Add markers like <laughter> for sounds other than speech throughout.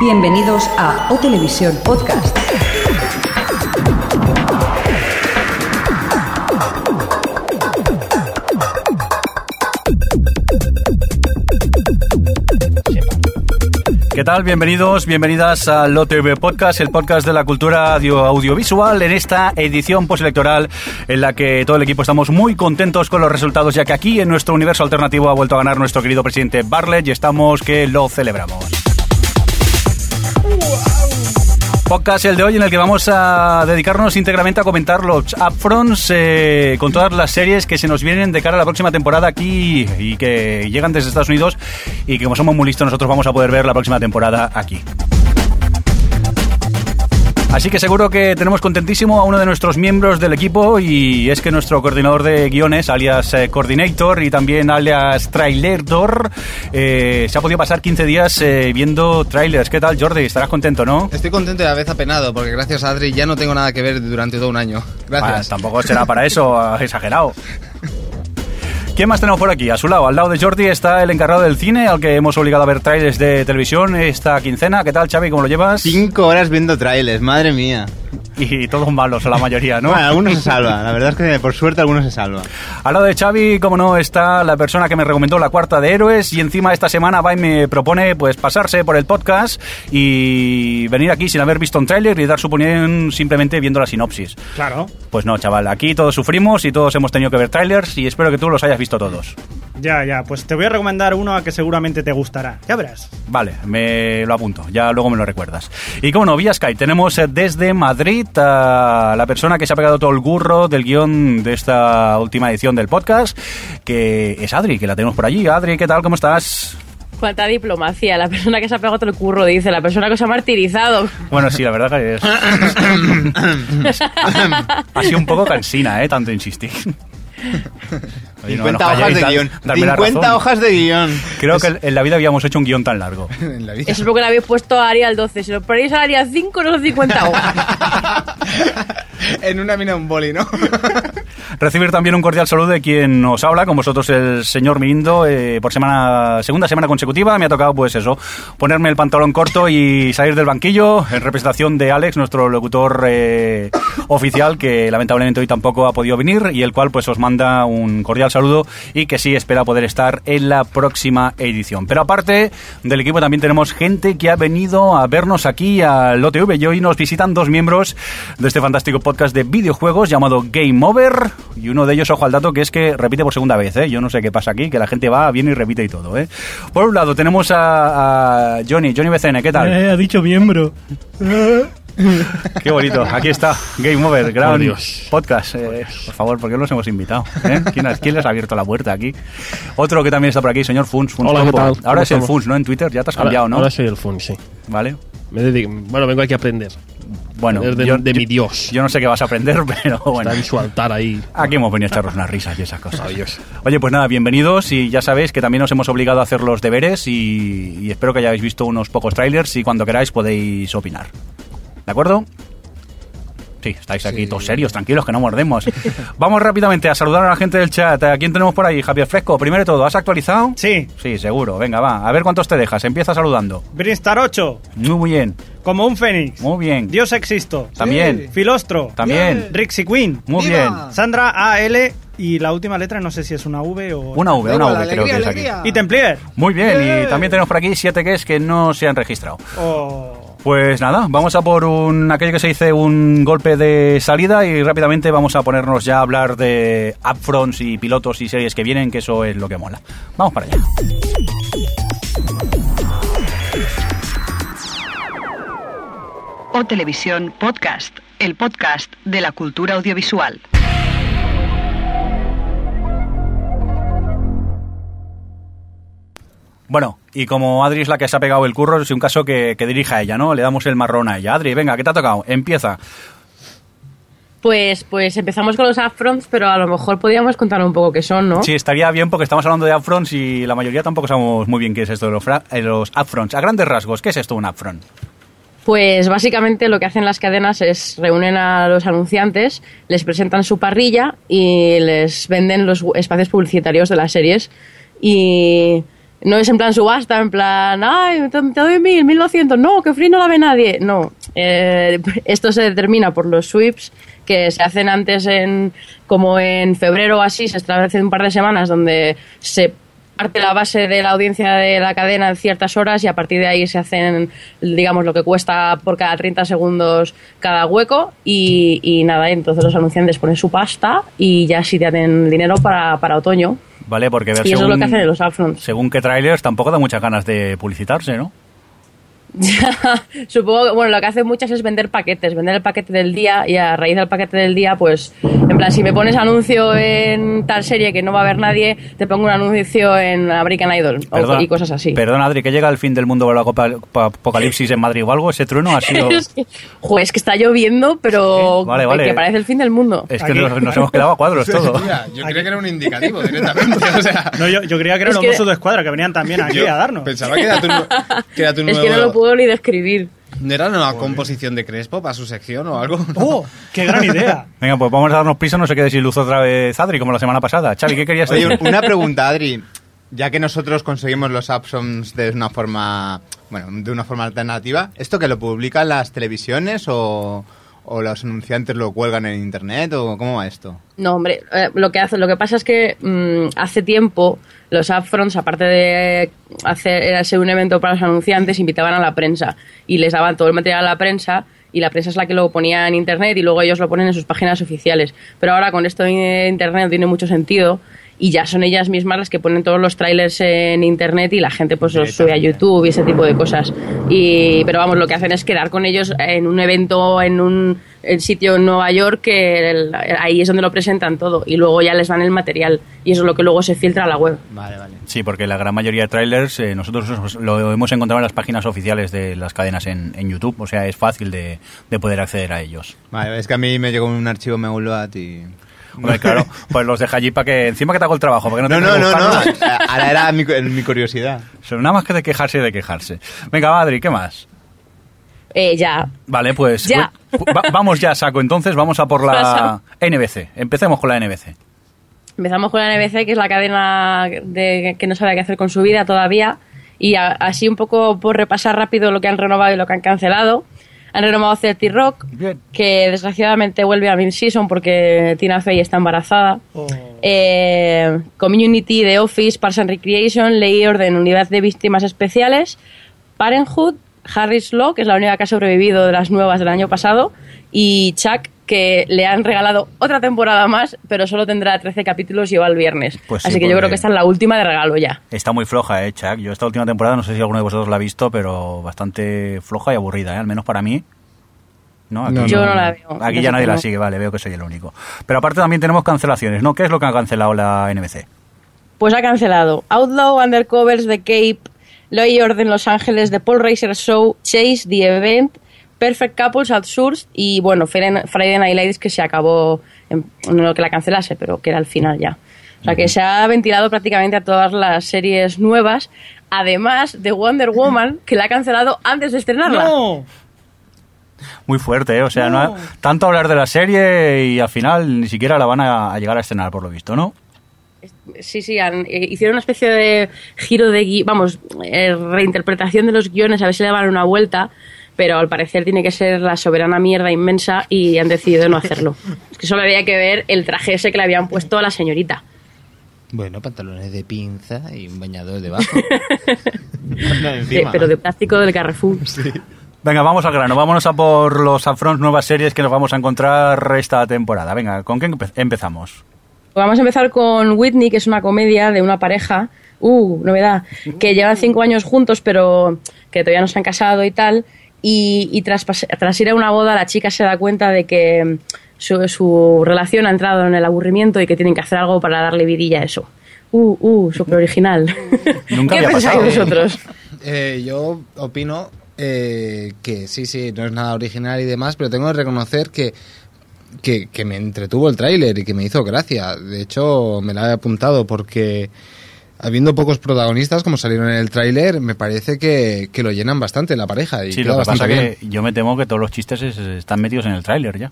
Bienvenidos a O Televisión Podcast. ¿Qué tal? Bienvenidos, bienvenidas al OTV Podcast, el podcast de la cultura audio- audiovisual, en esta edición postelectoral en la que todo el equipo estamos muy contentos con los resultados, ya que aquí en nuestro universo alternativo ha vuelto a ganar nuestro querido presidente Bartlett y estamos que lo celebramos. Podcast el de hoy en el que vamos a dedicarnos íntegramente a comentar los upfronts eh, con todas las series que se nos vienen de cara a la próxima temporada aquí y que llegan desde Estados Unidos y que como somos muy listos nosotros vamos a poder ver la próxima temporada aquí. Así que seguro que tenemos contentísimo a uno de nuestros miembros del equipo y es que nuestro coordinador de guiones, alias eh, Coordinator y también alias Trailerador, eh, se ha podido pasar 15 días eh, viendo trailers. ¿Qué tal, Jordi? Estarás contento, ¿no? Estoy contento y a la vez apenado, porque gracias a Adri ya no tengo nada que ver durante todo un año. Gracias. Tampoco será para eso, <laughs> exagerado. ¿Quién más tenemos por aquí? A su lado, al lado de Jordi está el encargado del cine, al que hemos obligado a ver trailers de televisión esta quincena. ¿Qué tal, Xavi? ¿Cómo lo llevas? Cinco horas viendo trailers, madre mía. Y todos malos, la mayoría, ¿no? Bueno, algunos se salvan, la verdad es que por suerte algunos se salvan. Al lado de Xavi, como no, está la persona que me recomendó la cuarta de Héroes y encima esta semana va y me propone pues pasarse por el podcast y venir aquí sin haber visto un tráiler y dar su opinión simplemente viendo la sinopsis. Claro, Pues no, chaval, aquí todos sufrimos y todos hemos tenido que ver trailers y espero que tú los hayas visto todos. ya, ya. Pues te voy a recomendar uno a que seguramente te gustará. Ya verás. Vale, me lo apunto, ya luego me lo recuerdas. Y como no, vía Skype tenemos eh, desde Madrid la persona que se ha pegado todo el gurro del guion de esta última edición del podcast, que es Adri, que la tenemos por allí. Adri, ¿qué tal? ¿Cómo estás? Cuánta diplomacia, la persona que se ha pegado todo el curro, dice, la persona que os ha martirizado. Bueno, sí, la verdad que es... <laughs> <laughs> ha sido un poco cansina, ¿eh? Tanto insistir. <laughs> Oye, no 50 nos hojas de guion. darme la 50 razón. hojas de guion. Creo que en la vida habíamos hecho un guion tan largo. <laughs> En la vida. Eso es porque le habéis puesto a Arial 12. Si lo ponéis a Arial 5, no son 50 hojas. <laughs> en una mina un boli, ¿no? Recibir también un cordial saludo de quien nos habla, con vosotros el señor Mirindo, eh, por semana, segunda semana consecutiva. Me ha tocado, pues eso, ponerme el pantalón corto y salir del banquillo en representación de Alex, nuestro locutor eh, oficial, que lamentablemente hoy tampoco ha podido venir y el cual pues os manda un cordial saludo y que sí espera poder estar en la próxima edición. Pero aparte del equipo también tenemos gente que ha venido a vernos aquí al OTV y hoy nos visitan dos miembros de este fantástico podcast de videojuegos llamado Game Over y uno de ellos, ojo al dato, que es que repite por segunda vez, ¿eh? Yo no sé qué pasa aquí, que la gente va, viene y repite y todo, ¿eh? Por un lado tenemos a, a Johnny, Johnny BCN, ¿qué tal? ha dicho miembro. <laughs> Qué bonito, aquí está, Game Over, Por Dios. podcast. Eh, por favor, ¿por qué no los hemos invitado? ¿Eh? ¿Quién, ha- quién les ha abierto la puerta aquí? Otro que también está por aquí, señor Funs. Funs Hola, ¿qué tal? Ahora ¿Cómo es el? Funs, ¿no? En Twitter ya te has Ahora- cambiado, ¿no? Ahora soy el Fun, sí. Vale. Me dedico- bueno, vengo aquí a aprender. Bueno, de, yo, de yo- mi Dios. yo no sé qué vas a aprender, <laughs> pero bueno. Está en su altar ahí. Aquí hemos venido a echarnos unas risas y esas cosas. Maravilloso. Oye, pues nada, bienvenidos y ya sabéis que también os hemos obligado a hacer los deberes y, y espero que hayáis visto unos pocos trailers y cuando queráis podéis opinar. ¿De acuerdo? Sí, estáis aquí todos serios, tranquilos, que no mordemos. <laughs> Vamos rápidamente a saludar a la gente del chat. ¿A quién tenemos por ahí? Javier Fresco, primero de todo, ¿has actualizado? Sí, Sí, seguro. Venga, va. A ver cuántos te dejas. Empieza saludando. Brinstar 8, Muy bien, como un fénix. muy bien. Dios Existo. También, Filostro. también. Rixie Queen. Muy ¡Viva! bien. Sandra AL y la última letra no sé si es una V o... Una V, una V creo que alegría, es aquí. alegría. Y Templier. Muy bien, y también tenemos por aquí siete que es que no se han registrado. O... Pues nada, vamos a por un aquello que se dice un golpe de salida y rápidamente vamos a ponernos ya a hablar de upfronts y pilotos y series que vienen, que eso es lo que mola. Vamos para allá. O Televisión Podcast, el podcast de la cultura audiovisual. Bueno, y como Adri es la que se ha pegado el curro, es un caso que, que dirija a ella, ¿no? Le damos el marrón a ella. Adri, venga, ¿qué te ha tocado? Empieza. Pues, pues empezamos con los upfronts, pero a lo mejor podríamos contar un poco qué son, ¿no? Sí, estaría bien porque estamos hablando de upfronts y la mayoría tampoco sabemos muy bien qué es esto de los, eh, los upfronts. A grandes rasgos, ¿qué es esto un upfront? Pues básicamente lo que hacen las cadenas es reúnen a los anunciantes, les presentan su parrilla y les venden los espacios publicitarios de las series. Y No es en plan subasta, en plan, ay, te, doy mil, mil doscientos, no, que free no la ve nadie. No, eh, esto se determina por los sweeps que se hacen antes en, como en febrero o así, se establece un par de semanas donde se parte la base de la audiencia de la cadena en ciertas horas y a partir de ahí se hacen, digamos, lo que cuesta por cada 30 segundos cada hueco y, y nada, entonces los anunciantes ponen su pasta y ya sí te hacen dinero para, para otoño. Vale, porque ver Y eso es lo según, que hacen en los upfronts. según qué trailers tampoco da muchas ganas de publicitarse, ¿no? <laughs> Supongo que, bueno, lo que hacen muchas es vender paquetes, vender el paquete del día y a raíz del paquete del día, pues, en plan, si me pones anuncio en tal serie que no va a ver nadie, te pongo un anuncio en American Idol o- Perdona- y cosas así. Perdona, Adri, que llega el fin del mundo o apoca- apocalipsis en Madrid o algo. ¿Ese trueno ha sido...? <laughs> Es que, joder, es que está lloviendo, pero Vale, vale. que parece el fin del mundo. Es que nos, nos hemos quedado a cuadros <laughs> todo. Yo creía que era un indicativo directamente. O sea, No, yo, yo creía que eran Es los que- de Escuadra que venían también aquí yo a darnos. Pensaba que era tu, que era tu Es nuevo. que no lo puedo ni describir. ¿No era una composición de Crespo para su sección o algo? <laughs> ¡Oh! ¡Qué gran idea! Venga, pues vamos a darnos prisa, no se quede sin luz otra vez Adri, como la semana pasada. Xavi, ¿qué querías Oye, decir? una pregunta, Adri. Ya que nosotros conseguimos los upsons de una forma, bueno, de una forma alternativa, ¿esto que lo publican las televisiones o, o los anunciantes lo cuelgan en internet o cómo va esto? No, hombre, eh, lo que hace, lo que pasa es que mm, hace tiempo los upfronts, aparte de hacer ser un evento para los anunciantes, invitaban a la prensa y les daban todo el material a la prensa y la prensa es la que lo ponía en internet y luego ellos lo ponen en sus páginas oficiales. Pero ahora con esto de internet tiene mucho sentido y ya son ellas mismas las que ponen todos los trailers en internet y la gente pues los sube a YouTube y ese tipo de cosas. Y, pero vamos, lo que hacen es quedar con ellos en un evento, en un en sitio en Nueva York, que el- ahí es donde lo presentan todo y luego ya les dan el material y eso es lo que luego se filtra a la web. Vale, vale. Sí, porque la gran mayoría de trailers eh, nosotros os- lo hemos encontrado en las páginas oficiales de las cadenas en, en YouTube, o sea, es fácil de, de poder acceder a ellos. Vale, es que a mí me llegó un archivo Meulot y... Hombre, <laughs> claro, pues los deja allí para que encima que te hago el trabajo, para que no No, te no, no. Ahora era mi, mi curiosidad. Son Nada más que de quejarse y de quejarse. Venga, Adri, ¿qué más? Eh, ya. Vale, pues Ya. va- vamos ya, saco. Entonces vamos a por la NBC. Empecemos con la NBC. Empezamos con la NBC, que es la cadena de, que no sabe qué hacer con su vida todavía. Y a- así un poco por repasar rápido lo que han renovado y lo que han cancelado. Han renovado 30 Rock, Bien. que desgraciadamente vuelve a mid-season porque Tina Fey está embarazada. Eh, Community, The Office, Parks and Recreation, Ley y Orden, Unidad de Víctimas Especiales, Parenthood, Harris Law, que es la única que ha sobrevivido de las nuevas del año pasado, y Chuck, que le han regalado otra temporada más, pero solo tendrá 13 capítulos y va el viernes. Pues sí, Así que yo creo que esta es la última de regalo ya. Está muy floja, eh, Chuck. Yo esta última temporada, no sé si alguno de vosotros la ha visto, pero bastante floja y aburrida, ¿eh? al menos para mí. ¿No? Aquí, No, Yo no la veo. Aquí ya nadie la sigue, vale, veo que soy el único. Pero aparte también tenemos cancelaciones, ¿no? ¿Qué es lo que ha cancelado la NBC? Pues ha cancelado Outlaw, Undercovers, The Cape, Law y Orden Los Ángeles, The Paul Racer Show, Chase, The Event, Perfect Couples, Absurd y bueno, Friday Night Lights que se acabó, en, no lo que la cancelase, pero que era el final ya. O sea que se ha ventilado prácticamente a todas las series nuevas, además de Wonder Woman, que la ha cancelado antes de estrenarla. ¡No! Muy fuerte, ¿eh? O sea, no. tanto hablar de la serie y al final ni siquiera la van a, a llegar a estrenar, por lo visto, ¿no? Sí, sí, han- eh, hicieron una especie de giro de vamos, eh, reinterpretación de los guiones, a ver si le dan una vuelta, pero al parecer tiene que ser la soberana mierda inmensa y han decidido no hacerlo. <laughs> es que solo había que ver el traje ese que le habían puesto a la señorita. Bueno, pantalones de pinza y un bañador debajo. <laughs> Pero de plástico del Carrefour. Venga, vamos al grano, vámonos a por los upfronts nuevas series que nos vamos a encontrar esta temporada. Venga, ¿con qué empe- empezamos? Vamos a empezar con Whitney, que es una comedia de una pareja, uh, novedad, que llevan cinco años juntos, pero que todavía no se han casado y tal. Y, y tras, pas- tras ir a una boda, la chica se da cuenta de que mm, su, su relación ha entrado en el aburrimiento y que tienen que hacer algo para darle vidilla a eso. Uh, uh, súper original. <laughs> Nunca ¿Qué había pensáis pasado. vosotros? Eh, yo opino eh, que sí, sí, no es nada original y demás, pero tengo que reconocer que, que, que me entretuvo el tráiler y que me hizo gracia. De hecho, me la he apuntado porque habiendo pocos protagonistas como salieron en el tráiler, me parece que, que lo llenan bastante la pareja y Sí, queda lo que bastante pasa bien. que yo me temo que todos los chistes es- están metidos en el tráiler ya.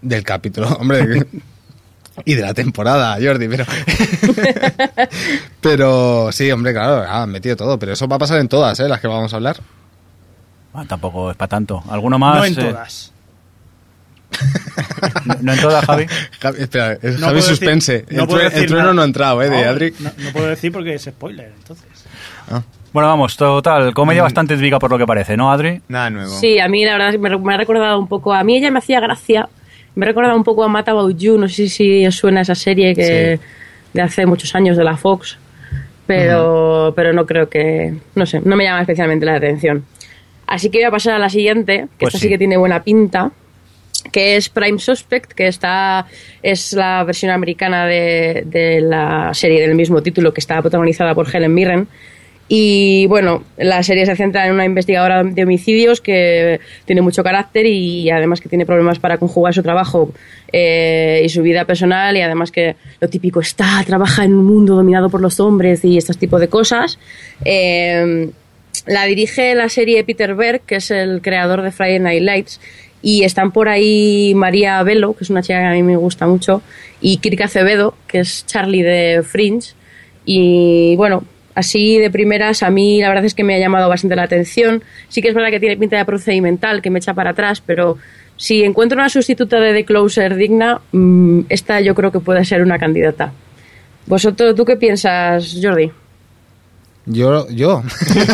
Del capítulo, hombre. <laughs> y de la temporada, Jordi, pero... <laughs> pero sí, hombre, claro, han metido todo, pero eso va a pasar en todas, ¿eh? Las que vamos a hablar. Ah, tampoco es para tanto. ¿Alguno más? no en eh, todas. <laughs> no, no en todas, Javi. Javi, espera, es No Javi suspense. decir- no el, true- el trueno nada. no ha entrado, ¿eh? De No, Adri. No, no puedo decir porque es spoiler, entonces. Bueno, vamos, total. Comedia bastante épica por lo que parece, ¿no, Adri? Nada nuevo. Sí, a mí la verdad me, me ha recordado un poco, a mí ella me hacía gracia, me ha recordado un poco a Mata About You, no sé si os suena esa serie que de hace muchos años de la Fox, pero, pero no creo que, no sé, no me llama especialmente la atención. Así que voy a pasar a la siguiente, que Pues esta sí. sí que tiene buena pinta, que es Prime Suspect, que está es la versión americana de, la serie del mismo título, que está protagonizada por Helen Mirren. Y bueno, la serie se centra en una investigadora de homicidios que tiene mucho carácter y además que tiene problemas para conjugar su trabajo eh, y su vida personal y además que lo típico está, trabaja en un mundo dominado por los hombres y estos tipos de cosas. Eh, la dirige la serie Peter Berg, que es el creador de Friday Night Lights, y están por ahí María Velo, que es una chica que a mí me gusta mucho, y Kirk Acevedo, que es Charlie de Fringe. Y bueno, así de primeras, a mí la verdad es que me ha llamado bastante la atención. Sí que es verdad que tiene pinta de procedimental, que me echa para atrás, pero si encuentro una sustituta de The Closer digna, mm, esta yo creo que puede ser una candidata. ¿Vosotros, tú qué piensas, Jordi? Yo, yo.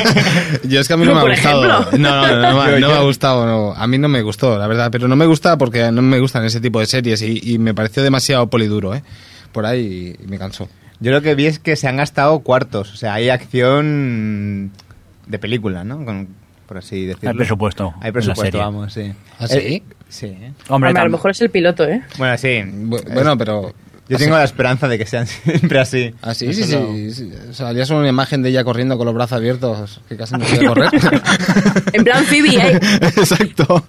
<laughs> yo es que a mí no me ha gustado. ejemplo. No, no, no, no, me- no me ha gustado. no. A mí no me gustó, la verdad. Pero no me gusta porque no me gustan ese tipo de series y, y me pareció demasiado poliduro, ¿eh? Por ahí y me cansó. Yo lo que vi es que se han gastado cuartos. O sea, hay acción de película, ¿no? Con- por así decirlo. Hay presupuesto Hay presupuesto, vamos, sí. ¿Ah, sí? Eh, sí. Hombre, Hombre, a lo mejor es el piloto, ¿eh? Bueno, sí. Bu- Bueno, pero... Yo tengo la esperanza de que sean <laughs> siempre así. Ah, sí, sí, solo- sí, sí. O sea, ya solo una imagen de ella corriendo con los brazos abiertos, que casi no puede correr. En plan Phoebe, ¿eh? <laughs> Exacto.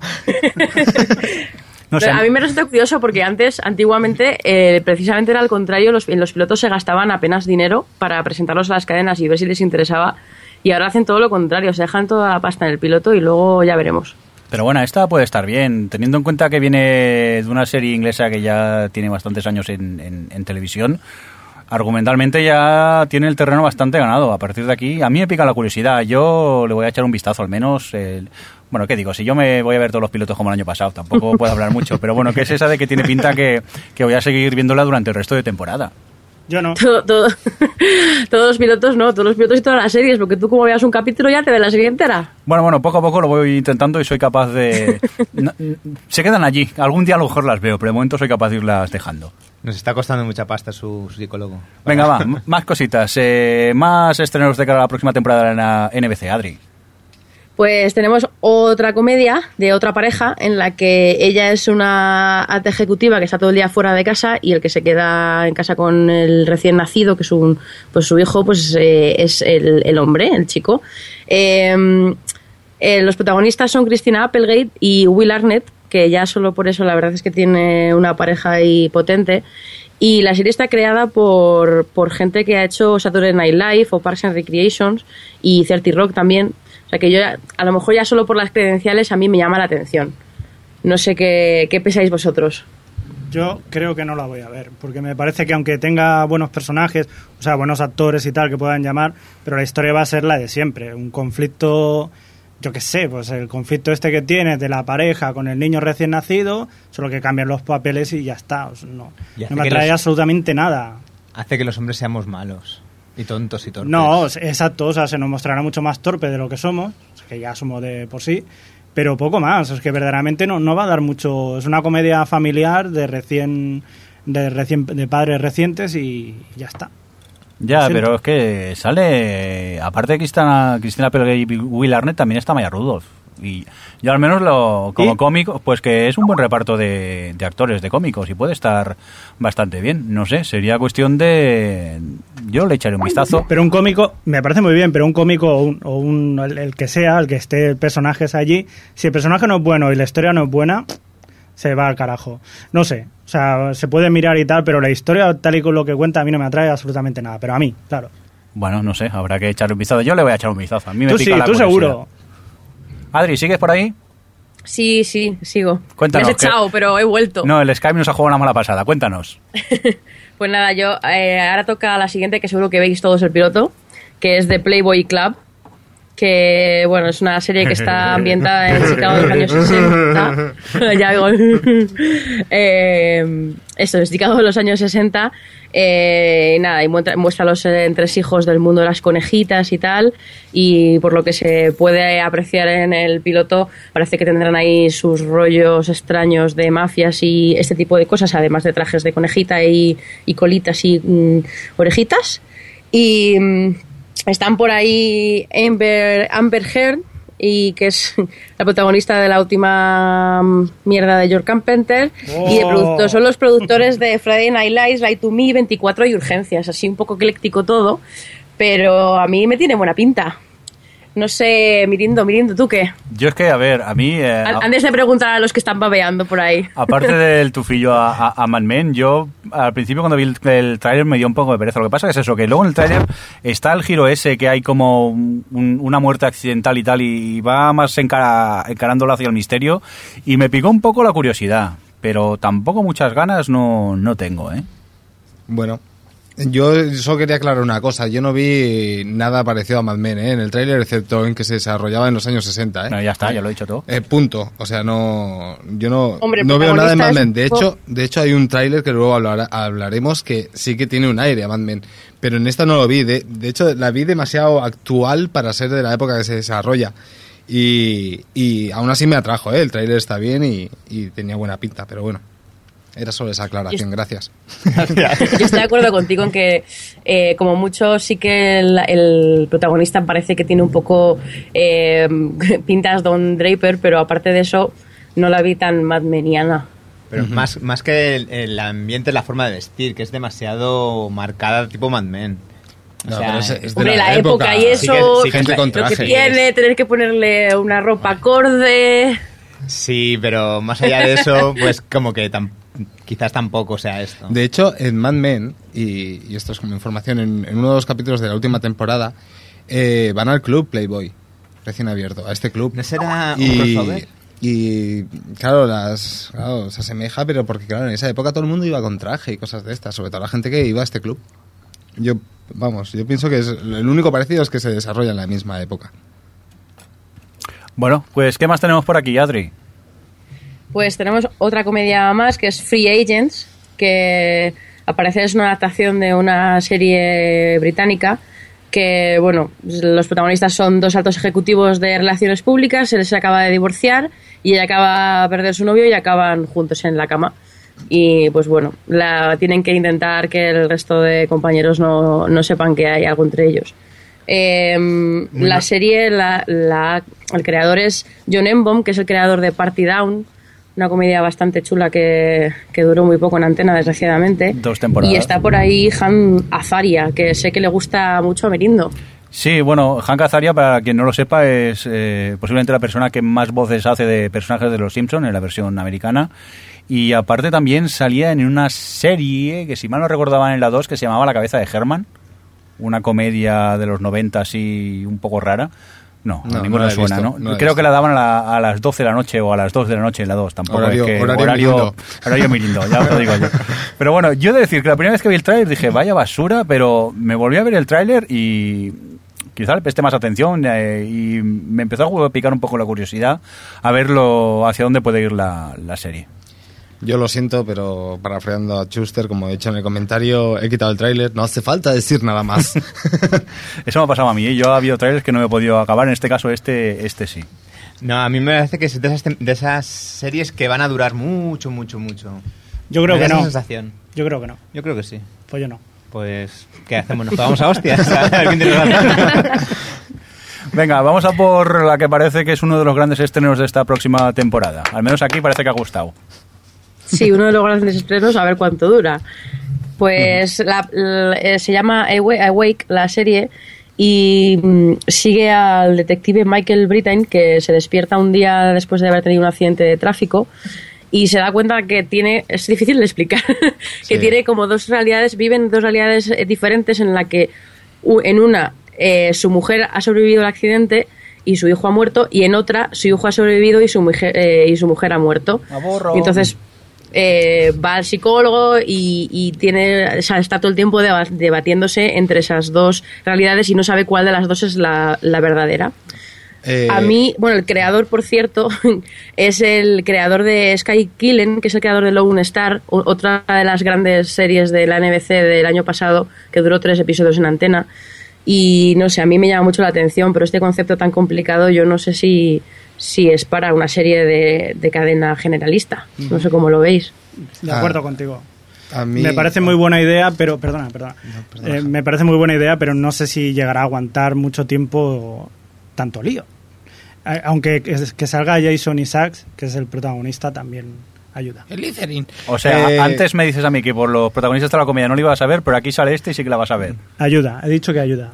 no a mí me resulta curioso porque antes, antiguamente, eh, precisamente era al contrario, los, en los pilotos se gastaban apenas dinero para presentarlos a las cadenas y ver si les interesaba. Y ahora hacen todo lo contrario, se dejan toda la pasta en el piloto y luego ya veremos. Pero bueno, esta puede estar bien, teniendo en cuenta que viene de una serie inglesa que ya tiene bastantes años en, en- televisión. Argumentalmente ya tiene el terreno bastante ganado. A partir de aquí, a mí me pica la curiosidad. Yo le voy a echar un vistazo al menos. bueno, ¿qué digo? Si yo me voy a ver todos los pilotos como el año pasado, tampoco puedo hablar mucho. Pero bueno, que es esa de que tiene pinta que, que voy a seguir viéndola durante el resto de temporada. Yo no. Todo- todo- <laughs> todos los pilotos no, todos los pilotos y todas las series, porque tú como veas un capítulo ya te ves la serie entera. Bueno, bueno, poco a poco lo voy intentando y soy capaz de... <laughs> no- se quedan allí. Algún día a lo mejor las veo, pero de momento soy capaz de irlas dejando. Nos está costando mucha pasta su, su psicólogo. Venga, va, más cositas. eh, más estrenos de cara a la próxima temporada en la NBC, Adri. Pues tenemos otra comedia de otra pareja en la que ella es una alta ejecutiva que está todo el día fuera de casa y el que se queda en casa con el recién nacido, que es un, pues su hijo, pues eh, es el, hombre, el chico. Eh, eh, los protagonistas son Christina Applegate y Will Arnett, que ya solo por eso la verdad es que tiene una pareja ahí potente. Y la serie está creada por, por gente que ha hecho Saturday Night Live o Parks and Recreations y 30 Rock también. O sea que yo, ya- a lo mejor ya solo por las credenciales a mí me llama la atención. No sé qué, qué pensáis vosotros. Yo creo que no la voy a ver, porque me parece que aunque tenga buenos personajes, o sea, buenos actores y tal que puedan llamar, pero la historia va a ser la de siempre, un conflicto, yo qué sé, pues el conflicto este que tienes de la pareja con el niño recién nacido, solo que cambian los papeles y ya está, o sea, no, Y hace no me atrae los- absolutamente nada. Hace que los hombres seamos malos. Y tontos y torpes. No, exacto, o sea, se nos mostrará mucho más torpe de lo que somos, o sea, que ya somos de por sí, pero poco más, es que verdaderamente no, no va a dar mucho, es una comedia familiar de recién de recién de padres recientes y ya está. Ya, pero es que sale... Aparte de Cristina, Cristina Applegate y Will Arnett, también está Maya Rudolph. Y yo al menos lo, como ¿Y? cómico, pues que es un buen reparto de, de actores, de cómicos, y puede estar bastante bien. No sé, sería cuestión de... Yo le echaré un vistazo. Pero un cómico, me parece muy bien, pero un cómico o, un, o un- el, el que sea, el que esté personajes allí, si el personaje no es bueno y la historia no es buena, se va al carajo. No sé, o sea, se puede mirar y tal, pero la historia tal y con lo que cuenta a mí no me atrae absolutamente nada, pero a mí, claro. Bueno, no sé, habrá que echarle un vistazo. Yo le voy a echar un vistazo. A mí me Tú pica sí, la tú curiosidad. seguro. Adri, ¿sigues por ahí? Sí, sí, sigo. Cuéntanos, Me has echado, pero he vuelto. No, el Skype nos ha jugado una mala pasada. Cuéntanos. <laughs> Pues nada, yo eh, ahora toca la siguiente, que seguro que veis todos el piloto, que es de Playboy Club, que bueno, es una serie que está <laughs> ambientada en Chicago de los años <laughs> 60. <laughs> ya digo. eh, eso, es Chicago de los años 60. Eh, y nada, y muestra, muestra los eh, entresijos del mundo de las conejitas y tal. Y por lo que se puede apreciar en el piloto, parece que tendrán ahí sus rollos extraños de mafias y este tipo de cosas, además de trajes de conejita y, y colitas y mm, orejitas. Y mm, están por ahí Amber, Amber Heard, y que es <laughs> la protagonista de la última mm, mierda de George Carpenter. Y de Oh. producto- son los productores de Friday Night Lights, Light to Me, 24 y Urgencias. Así un poco ecléctico todo, pero a mí me tiene buena pinta. No sé, Mirindo, Mirindo, ¿tú qué? Yo es que, a ver, a mí... eh, Antes de preguntar a los que están babeando por ahí. <laughs> Aparte del tufillo a, a, a Mad Men, yo al principio cuando vi el, el tráiler me dio un poco de pereza. Lo que pasa es eso, que luego en el tráiler está el giro ese que hay como un- una muerte accidental y tal y va más encara, encarándolo hacia el misterio y me picó un poco la curiosidad, pero tampoco muchas ganas no, no tengo, ¿eh? Bueno, yo solo quería aclarar una cosa. Yo no vi nada parecido a Mad Men ¿eh? en el tráiler, excepto en que se desarrollaba en los años 60. ¿eh? Bueno, ya está, ya lo he dicho todo. Eh, punto. O sea, no, yo no, Hombre, no veo nada de Mad Men. De hecho, de hecho hay un tráiler que luego hablaremos que sí que tiene un aire a Mad Men. Pero en esta no lo vi. De, de hecho, la vi demasiado actual para ser de la época que se desarrolla. Y, y aún así me atrajo, ¿eh? El tráiler está bien y, y tenía buena pinta. Pero bueno, era solo esa aclaración. Gracias. Yo estoy de acuerdo contigo en que, eh, como mucho, sí que el, el protagonista parece que tiene un poco eh, <laughs> pintas Don Draper, pero aparte de eso, no la vi tan madmeniana. Pero más, más que el, el ambiente, la forma de vestir, que es demasiado marcada tipo Mad Men. O No, sea, pero es- es de Hombre, la la, época, época. y Sí eso, que- sí que es- lo tiene, tener que ponerle una ropa acorde. Sí, pero más allá de eso, pues como que tam- quizás tampoco sea esto. De hecho, en Mad Men, y, y esto es como información, en, en uno de los capítulos de la última temporada, eh, van al club Playboy, recién abierto, a este club. ¿No será un y, crossover? y claro, las, claro, se asemeja, pero porque claro, en esa época todo el mundo iba con traje y cosas de estas, sobre todo la gente que iba a este club. Yo, vamos, yo pienso que es, el único parecido es que se desarrolla en la misma época. Bueno, pues ¿qué más tenemos por aquí, Adri? Pues tenemos otra comedia más que es Free Agents, que aparece es una adaptación de una serie británica que, bueno, los protagonistas son dos altos ejecutivos de relaciones públicas, él se acaba de divorciar y ella acaba de perder su novio y acaban juntos en la cama. Y pues bueno, la, tienen que intentar que el resto de compañeros no, no sepan que hay algo entre ellos. Eh, la serie, la, la- el creador es John Enbom, que es el creador de Party Down, una comedia bastante chula que, que duró muy poco en antena, desgraciadamente. Dos temporadas. Y está por ahí Han Azaria, que sé que le gusta mucho a Merindo. Sí, bueno, Hank Azaria, para quien no lo sepa, es eh, posiblemente la persona que más voces hace de personajes de Los Simpson en la versión americana. Y aparte también salía en una serie, que si mal no recordaban en la 2, que se llamaba La cabeza de Herman. Una comedia de los 90 así un poco rara. No, No, a ninguno no suena, visto, ¿no? Creo que la daban a, la- a las 12 de la noche o a las 2 de la noche en la 2. Tampoco Horario- es que... horario Mirindo. horario Mirindo, ya os lo digo yo. <laughs> Pero bueno, yo he de decir que la primera vez que vi el tráiler dije, vaya basura, pero me volví a ver el tráiler y quizá le presté más atención eh, y me empezó a picar un poco la curiosidad a verlo hacia dónde puede ir la, la serie. Yo lo siento, pero parafraseando a Schuster, como he dicho en el comentario, he quitado el tráiler, no hace falta decir nada más. <laughs> Eso me ha pasado a mí, ¿eh? yo ha habido trailers que no me he podido acabar, en este caso este, este sí. No, a mí me parece que es de esas, de esas series que van a durar mucho, mucho, mucho. Yo creo Me da que esa no. sensación. Yo creo que no. Yo creo que sí. Pues yo no. Pues, ¿qué hacemos? ¿Nos pegamos a hostias? <laughs> <laughs> Venga, vamos a por la que parece que es uno de los grandes estrenos de esta próxima temporada. Al menos aquí parece que ha gustado. Sí, uno de los grandes estrenos, a ver cuánto dura. Pues la- la- eh, se llama Awa- Awake, la serie, y mm, sigue al detective Michael Brittain, que se despierta un día después de haber tenido un accidente de tráfico y se da cuenta que tiene, es difícil de explicar, <laughs> que Sí. tiene como dos realidades, viven dos realidades eh, diferentes en la que en una eh, su mujer ha sobrevivido al accidente y su hijo ha muerto, y en otra su hijo ha sobrevivido y su mujer, eh, y su mujer ha muerto. Aburro. Y entonces eh, va al psicólogo y, y tiene, o sea, está todo el tiempo deba- debatiéndose entre esas dos realidades y no sabe cuál de las dos es la, la verdadera. Eh, A mí, bueno, el creador, por cierto, <laughs> es el creador de Sky Killen, que es el creador de Lone Star, otra de las grandes series de la NBC del año pasado, que duró tres episodios en antena. Y no sé, a mí me llama mucho la atención, pero este concepto tan complicado yo no sé si, si es para una serie de, de cadena generalista. No sé cómo lo veis. De Ah. acuerdo contigo. a mí- Me parece muy buena idea, pero perdona, perdona. perdona. Eh, me parece muy buena idea, pero no sé si llegará a aguantar mucho tiempo tanto lío. Aunque que, que salga Jason Isaacs, que es el protagonista, también ayuda. El Litherin. O sea, Eh, antes me dices a mí que por los protagonistas de la comedia no lo ibas a ver, pero aquí sale este y sí que la vas a ver. Ayuda, he dicho que ayuda.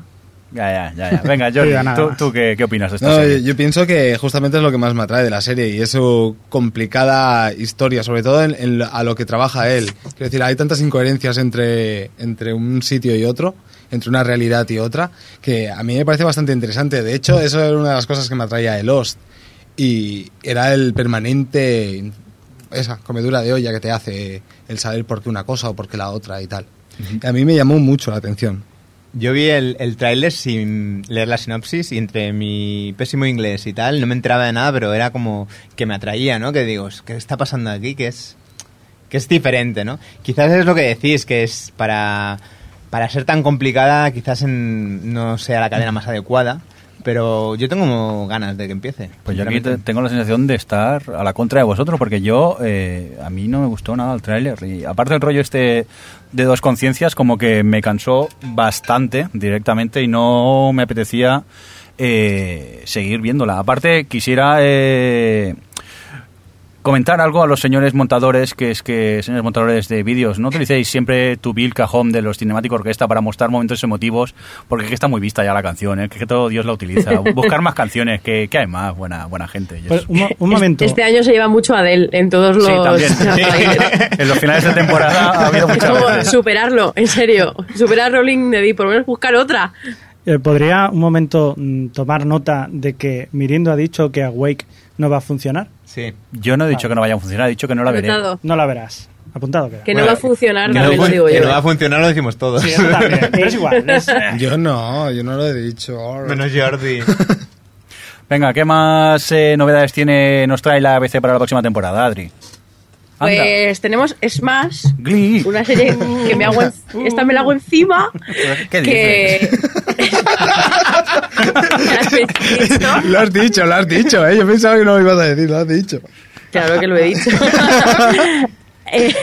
Ya, ya, ya. ya. Venga, <laughs> Jordi, Diga ¿tú, tú qué, qué opinas de esta No, yo, serie? yo pienso que justamente es lo que más me atrae de la serie y es su complicada historia, sobre todo en, en a lo que trabaja él. Quiero decir, hay tantas incoherencias entre, entre un sitio y otro, entre una realidad y otra, que a mí me parece bastante interesante. De hecho, eso era una de las cosas que me atraía de Lost y era el permanente, esa comedura de olla que te hace el saber por qué una cosa o por qué la otra y tal. Y a mí me llamó mucho la atención. Yo vi el, el tráiler sin leer la sinopsis y entre mi pésimo inglés y tal no me enteraba de nada, pero era como que me atraía, ¿no? Que digo, ¿qué está pasando aquí? Que es, que es diferente, ¿no? Quizás es lo que decís, que es para, para ser tan complicada, quizás en- no sea la cadena más adecuada, pero yo tengo ganas de que empiece. Pues yo aquí te- sinceramente. tengo la sensación de estar a la contra de vosotros, porque yo, eh, a mí no me gustó nada el tráiler. Y aparte del rollo este de dos conciencias, como que me cansó bastante directamente y no me apetecía eh, seguir viéndola. Aparte, quisiera eh, comentar algo a los señores montadores, que es que, señores montadores de vídeos, no utilicéis siempre tu bill cajón de los Cinematic Orquesta para mostrar momentos emotivos, porque es que está muy vista ya la canción, ¿eh? que, que todo Dios la utiliza. <laughs> Buscar más canciones, que, que hay más buena, buena gente. Pues, un, mo- un momento. Este año se lleva mucho Adele en todos los <laughs> Sí, también. <laughs> en los finales de temporada ha habido Es como veces. superarlo, en serio. Superar Rolling the Deep, por lo menos buscar otra. Eh, ¿Podría un momento mm, tomar nota de que Mirindo ha dicho que Awake no va a funcionar? Sí. Yo no he dicho que no vaya a funcionar, he dicho que no la veré. No la verás. Apuntado queda. Que no Bueno, va a funcionar, Que no, lo fun- digo que yo. no va a funcionar lo decimos todos. Sí, eso también, pero es igual. es- <laughs> Yo no, yo no lo he dicho. Menos Jordi. <laughs> Venga, ¿qué más eh, novedades tiene nos trae la ABC para la próxima temporada, Adri? Pues tenemos Smash, Glee. una serie que me hago en- <laughs> esta me la hago encima ¿Qué que. <laughs> Lo has dicho, lo has dicho, ¿eh? Yo pensaba que no lo ibas a decir, lo has dicho. Claro que lo he dicho. <laughs>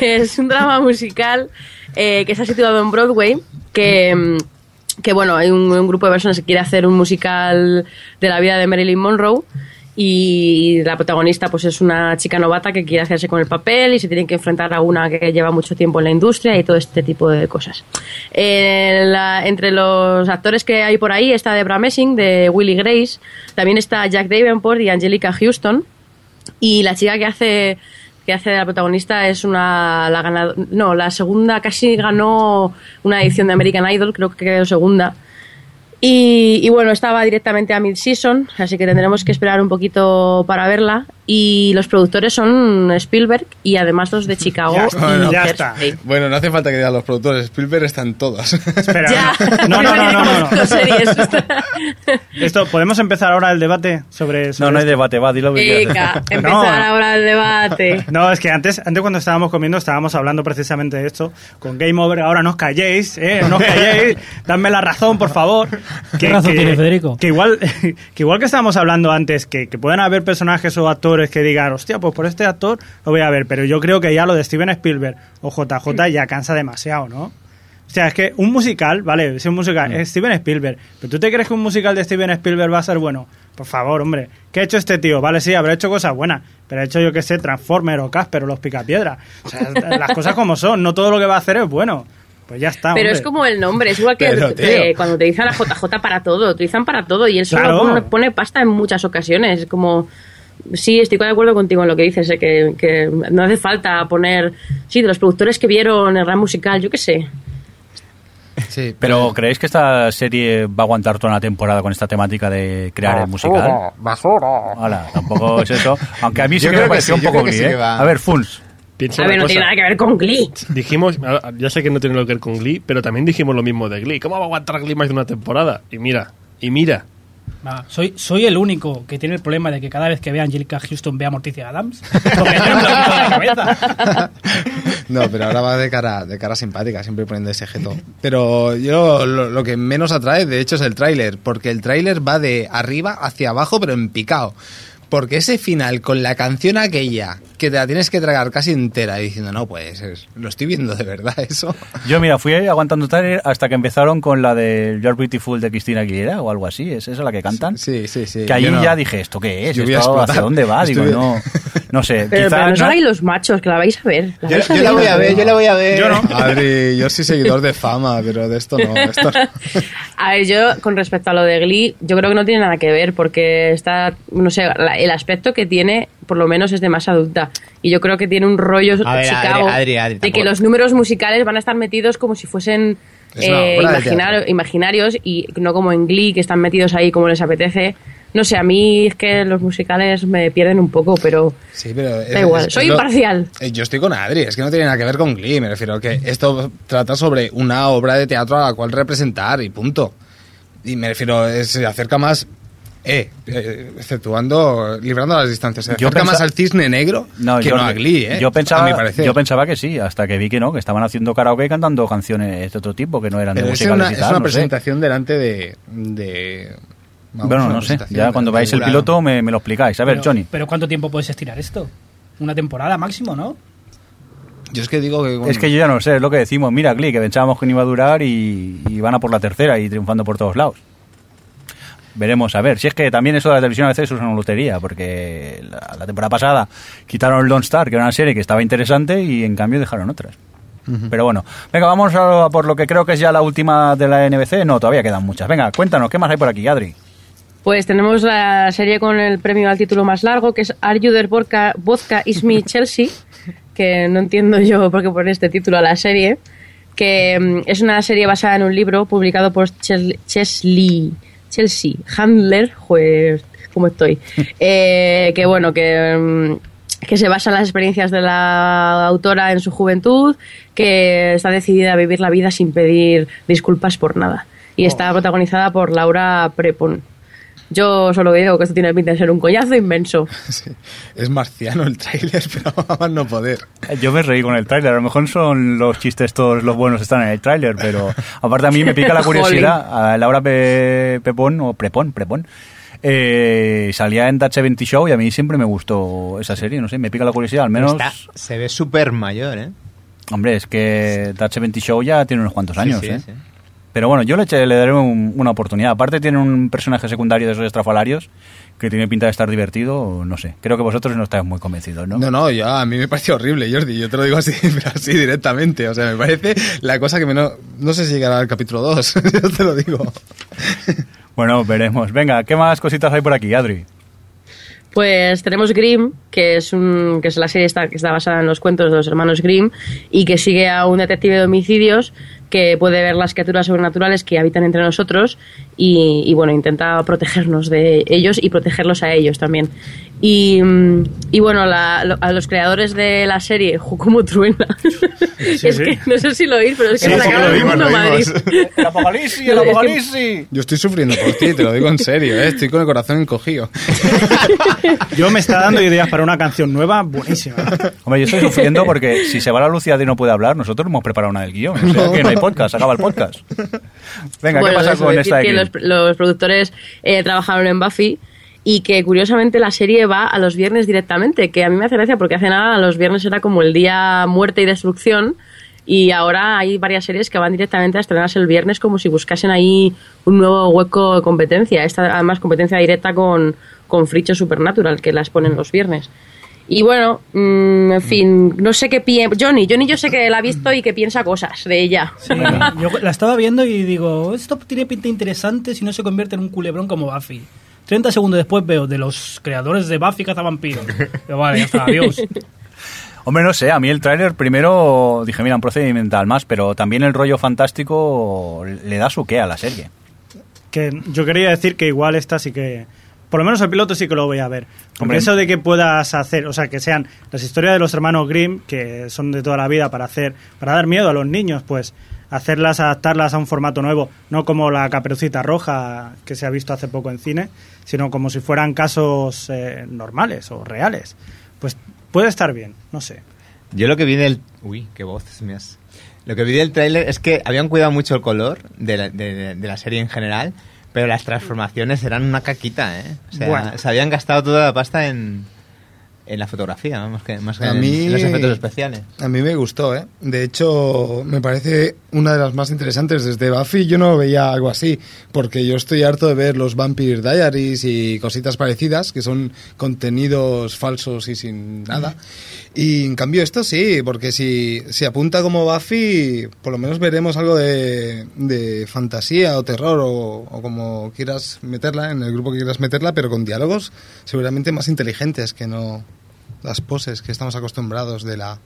Es un drama musical eh, que está situado en Broadway, que, que bueno, hay un, un grupo de personas que quiere hacer un musical de la vida de Marilyn Monroe y la protagonista pues es una chica novata que quiere hacerse con el papel y se tiene que enfrentar a una que lleva mucho tiempo en la industria y todo este tipo de cosas. Eh, la- entre los actores que hay por ahí está Debra Messing de Willy Grace, también está Jack Davenport y Angelica Houston. Y la chica que hace que hace de la protagonista es una la ganado- no la segunda casi ganó una edición de American Idol creo que quedó segunda y, y bueno estaba directamente a mid season así que tendremos que esperar un poquito para verla y los productores son Spielberg y además dos de Chicago Ya y está, ya está. Bueno, no hace falta que digan los productores, Spielberg están todas. Espera, ya no, no, no, no, no, no. <laughs> Esto, ¿podemos empezar ahora el debate sobre, No, sobre no hay esto? debate, va, dilo. que. Venga, empezar No. ahora el debate No, es que antes, antes cuando estábamos comiendo estábamos hablando precisamente de esto. Con Game Over, ahora no os calléis, ¿eh? No os calléis. Dadme la razón, por favor. ¿Qué razón tiene Federico? Que igual, <laughs> que igual que estábamos hablando antes, que, que pueden haber personajes o actores que digan, hostia, pues por este actor lo voy a ver. Pero yo creo que ya lo de Steven Spielberg o JJ ya cansa demasiado, ¿no? O sea, es que un musical, vale, es un musical, es Steven Spielberg. ¿Pero tú te crees que un musical de Steven Spielberg va a ser bueno? Por favor, hombre. ¿Qué ha hecho este tío? Vale, sí, habrá hecho cosas buenas. Pero ha hecho, yo que sé, Transformer o Casper o Los Picapiedras. O sea, <laughs> las cosas como son. No todo lo que va a hacer es bueno. Pues ya está, Pero hombre. es como el nombre, es igual que Pero, tío. eh, cuando utilizan la JJ para todo, utilizan para todo y él solo Claro. pone, pone pasta en muchas ocasiones. Es como, sí, estoy de acuerdo contigo en lo que dices, eh, que, que no hace falta poner, sí, de los productores que vieron el RAM musical, yo qué sé. Sí, Pero ¿creéis que esta serie va a aguantar toda una temporada con esta temática de crear el musical? basura. Hola, tampoco es eso. Aunque a mí sí Yo que me creo que pareció sí, un poco Glee, sí ¿eh? A ver, Funs. Piensa A ver, no cosa. tiene nada que ver con Glee. Dijimos, ya sé que no tiene nada que ver con Glee, pero también dijimos lo mismo de Glee. ¿Cómo va a aguantar Glee más de una temporada? Y mira, y mira. Va, soy, soy el único que tiene el problema de que cada vez que vea a Angelica Houston vea a Morticia Adams. Porque yo no me lo quito de la cabeza. <laughs> No, pero ahora va de cara, de cara simpática, siempre poniendo ese jeto. Pero yo lo, lo que menos atrae, de hecho, es el tráiler, porque el tráiler va de arriba hacia abajo, pero en picado. Porque ese final con la canción aquella, que te la tienes que tragar casi entera, diciendo, no, pues es- lo estoy viendo de verdad <laughs> eso. Yo, mira, fui aguantando trailer hasta que empezaron con la de You're Beautiful de Cristina Aguilera o algo así. ¿Es esa la que cantan? Sí, sí, sí. Que ahí no. ya dije, ¿esto qué es? Yo voy a ¿Esto explotar. ¿Hacia dónde va? Digo, Estoy- no, no sé. Pero, quizá pero no no- hagáis los machos, que la vais a ver. La Yo, vais a yo la voy a ver, yo la voy a ver. Yo no. Adri, yo soy seguidor de fama, pero de esto no. de esto no. <laughs> A ver, yo con respecto a lo de Glee, yo creo que no tiene nada que ver porque está, no sé, la- el aspecto que tiene, por lo menos es de más adulta. Y yo creo que tiene un rollo A ver, Chicago Adri, Adri, Adri, de que los números musicales van a estar metidos como si fuesen eh, imaginar- imaginarios y no como en Glee, que están metidos ahí como les apetece. No sé, a mí es que los musicales me pierden un poco, pero Sí, pero es- Da igual, es- soy es lo- imparcial. Eh, Yo estoy con Adri, es que no tiene nada que ver con Glee, me refiero que esto trata sobre una obra de teatro a la cual representar y punto. Y me refiero, eh, se acerca más, eh, eh, exceptuando, librando las distancias, se Yo acerca más al cisne negro No, que yo, no a Glee, eh. yo a mi pensaba, parecer. yo pensaba que sí, hasta que vi que no, que estaban haciendo karaoke y cantando canciones de otro tipo, que no eran Pero de es musicales una, y es una no sé. presentación delante de... de vamos, Bueno, no sé, ya cuando veáis el piloto me, me lo explicáis. A ver, Pero- Johnny. Pero ¿cuánto tiempo puedes estirar esto? Una temporada máximo, ¿no? Yo es que digo que... bueno, Es que yo ya no sé, es lo que decimos. Mira, Glee, que pensábamos que no iba a durar y, y van a por la tercera y triunfando por todos lados. Veremos, a ver. Si es que también eso de la televisión a veces es una lotería, porque la, la temporada pasada quitaron el Don't Star, que era una serie que estaba interesante, y en cambio dejaron otras. Pero bueno, venga, vamos a por lo que creo que es ya la última de la NBC. No, todavía quedan muchas. Venga, cuéntanos, ¿qué más hay por aquí, Adri? Pues tenemos la serie con el premio al título más largo, que es Are You There Vodka, Vodka Is Me <laughs> Chelsea, que no entiendo yo por qué pone este título a la serie, que mm, es una serie basada en un libro publicado por Chesley, Chelsea Handler, joder, ¿cómo estoy? <laughs> Eh, que bueno, que, mm, que se basa en las experiencias de la autora en su juventud, que está decidida a vivir la vida sin pedir disculpas por nada. Y está protagonizada por Laura Prepon. Yo solo digo que esto tiene pinta de ser un coñazo inmenso. <laughs> sí, es marciano el tráiler, <laughs> pero a más no poder. Yo me reí con el tráiler. A lo mejor son los chistes todos los buenos están en el tráiler, pero aparte a mí me pica la <laughs> curiosidad. A Laura Pe- Pepón, o Prepón, Prepón, eh, salía en That 70 Show y a mí siempre me gustó esa serie. No sé, me pica la curiosidad. Al menos, Está- se ve súper mayor, ¿eh? hombre, es que That 70 Show ya tiene unos cuantos años, Sí, sí, ¿eh? Pero bueno, yo le, eché- le daré un- una oportunidad. Aparte tiene un personaje secundario de esos estrafalarios que tiene pinta de estar divertido, no sé. Creo que vosotros no estáis muy convencidos, ¿no? No, no, yo, a mí me pareció horrible, Jordi. Yo te lo digo así, <laughs> pero así directamente. O sea, me parece la cosa que menos. No sé si llegará al capítulo 2, <laughs> yo te lo digo. <laughs> Bueno, veremos. Venga, ¿qué más cositas hay por aquí, Adri? Pues tenemos Grimm, que es, un, que es la serie esta, que está basada en los cuentos de los hermanos Grimm y que sigue a un detective de homicidios que puede ver las criaturas sobrenaturales que habitan entre nosotros y, y, bueno, intenta protegernos de ellos y protegerlos a ellos también. Y, mm, y bueno, la- lo- a los creadores de la serie, <laughs> como truena. es sí. que no sé si lo oís, pero es que Sí, se sí, acaba lo el vimos, mundo lo Madrid. <laughs> <laughs> ¡El apocalipsis! el apocalipsis! Yo estoy sufriendo por ti, te lo digo en serio, ¿eh? Estoy con el corazón encogido. Yo me está dando ideas para una canción nueva buenísima. Hombre, yo estoy sufriendo porque si se va la luz y Adri no puede hablar, nosotros hemos preparado una del guion. O sea, que no hay podcast, acaba el podcast. Venga, Bueno, ¿qué pasa con esta que X? los, los productores eh, trabajaron en Buffy y que curiosamente la serie va a los viernes directamente, que a mí me hace gracia porque hace nada los viernes era como el día muerte y destrucción y ahora hay varias series que van directamente a estrenarse el viernes como si buscasen ahí un nuevo hueco de competencia. Esta además competencia directa con, con Fricho Supernatural que las ponen los viernes. Y bueno, mm, en fin, no sé qué piensa. Johnny, Johnny yo sé que la ha visto y que piensa cosas de ella. Sí, <laughs> yo la estaba viendo y digo, esto tiene pinta interesante si no se convierte en un culebrón como Buffy. 30 segundos después veo de los creadores de Buffy Cazavampiros. <laughs> Pero vale, ya está, adiós. <laughs> Hombre, no sé, a mí el tráiler primero dije, mira, un procedimental más, pero también el rollo fantástico le da su qué a la serie. Que yo quería decir que igual esta sí que... Por lo menos el piloto sí que lo voy a ver. Porque Hombre. eso de que puedas hacer, o sea, que sean las historias de los hermanos Grimm, que son de toda la vida para hacer, para dar miedo a los niños, pues hacerlas, adaptarlas a un formato nuevo, no como la caperucita roja que se ha visto hace poco en cine, sino como si fueran casos eh, normales o reales. Pues puede estar bien, no sé. Yo lo que vi del... Uy, qué voces mías. Lo que vi del tráiler es que habían cuidado mucho el color de la, de- de la serie en general, pero las transformaciones eran una caquita, ¿eh? O sea, Bueno. se habían gastado toda la pasta en, en la fotografía, más que, más que A en, mí- en los efectos especiales. A mí me gustó, ¿eh? De hecho, me parece una de las más interesantes. Desde Buffy yo no veía algo así, porque yo estoy harto de ver los Vampire Diaries y cositas parecidas, que son contenidos falsos y sin nada. Y en cambio esto sí, porque si, si apunta como Buffy, por lo menos veremos algo de, de fantasía o terror o, o como quieras meterla, en el grupo que quieras meterla, pero con diálogos seguramente más inteligentes que no las poses que estamos acostumbrados de la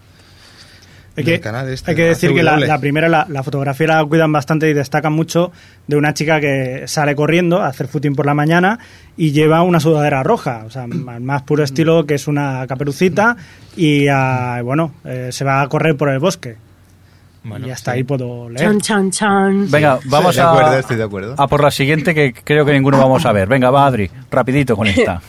Hay que, canal este, hay que decir que la, primera, la, la fotografía la cuidan bastante y destacan mucho de una chica que sale corriendo a hacer footing por la mañana y lleva una sudadera roja, o sea, al más puro estilo que es una caperucita y ah, bueno, eh, se va a correr por el bosque. Bueno, y hasta sí. ahí puedo leer. Chan, chan, chan. Venga, vamos de a, acuerdo, estoy de acuerdo. a por la siguiente que creo que ninguno vamos a ver. Venga, va Adri, rapidito con <laughs> esta.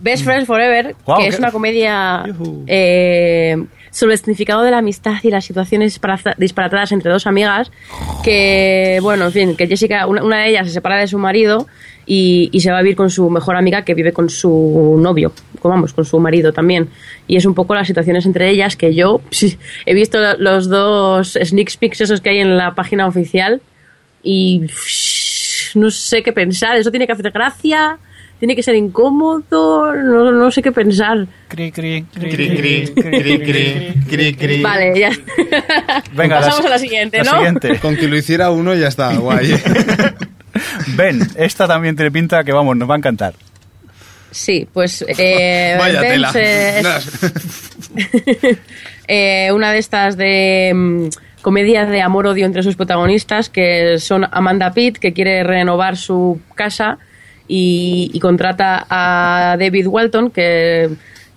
Best Friends Forever, Guau, que es una comedia eh, sobre el significado de la amistad y las situaciones disparata- disparatadas entre dos amigas. Que, bueno, en fin, que Jessica, una, una de ellas se separa de su marido y, y se va a vivir con su mejor amiga que vive con su novio, con- vamos, con su marido también. Y es un poco las situaciones entre ellas que yo sí, he visto los dos sneak peeks esos que hay en la página oficial y no sé qué pensar. Eso tiene que hacer gracia, tiene que ser incómodo, no, no sé qué pensar. Cri, cri, cri, Cri, cri, cri, cri. Vale, ya. Venga, Pasamos la- a la siguiente, la ¿no? siguiente. Con que lo hiciera uno ya está, guay. <laughs> Ven, esta también tiene pinta que vamos, nos va a encantar. Sí, pues eh, <laughs> Vaya Ben tela. se- <laughs> eh, una de estas de mm, comedias de amor-odio entre sus protagonistas, que son Amanda Pitt, que quiere renovar su casa y, y contrata a David Walton, que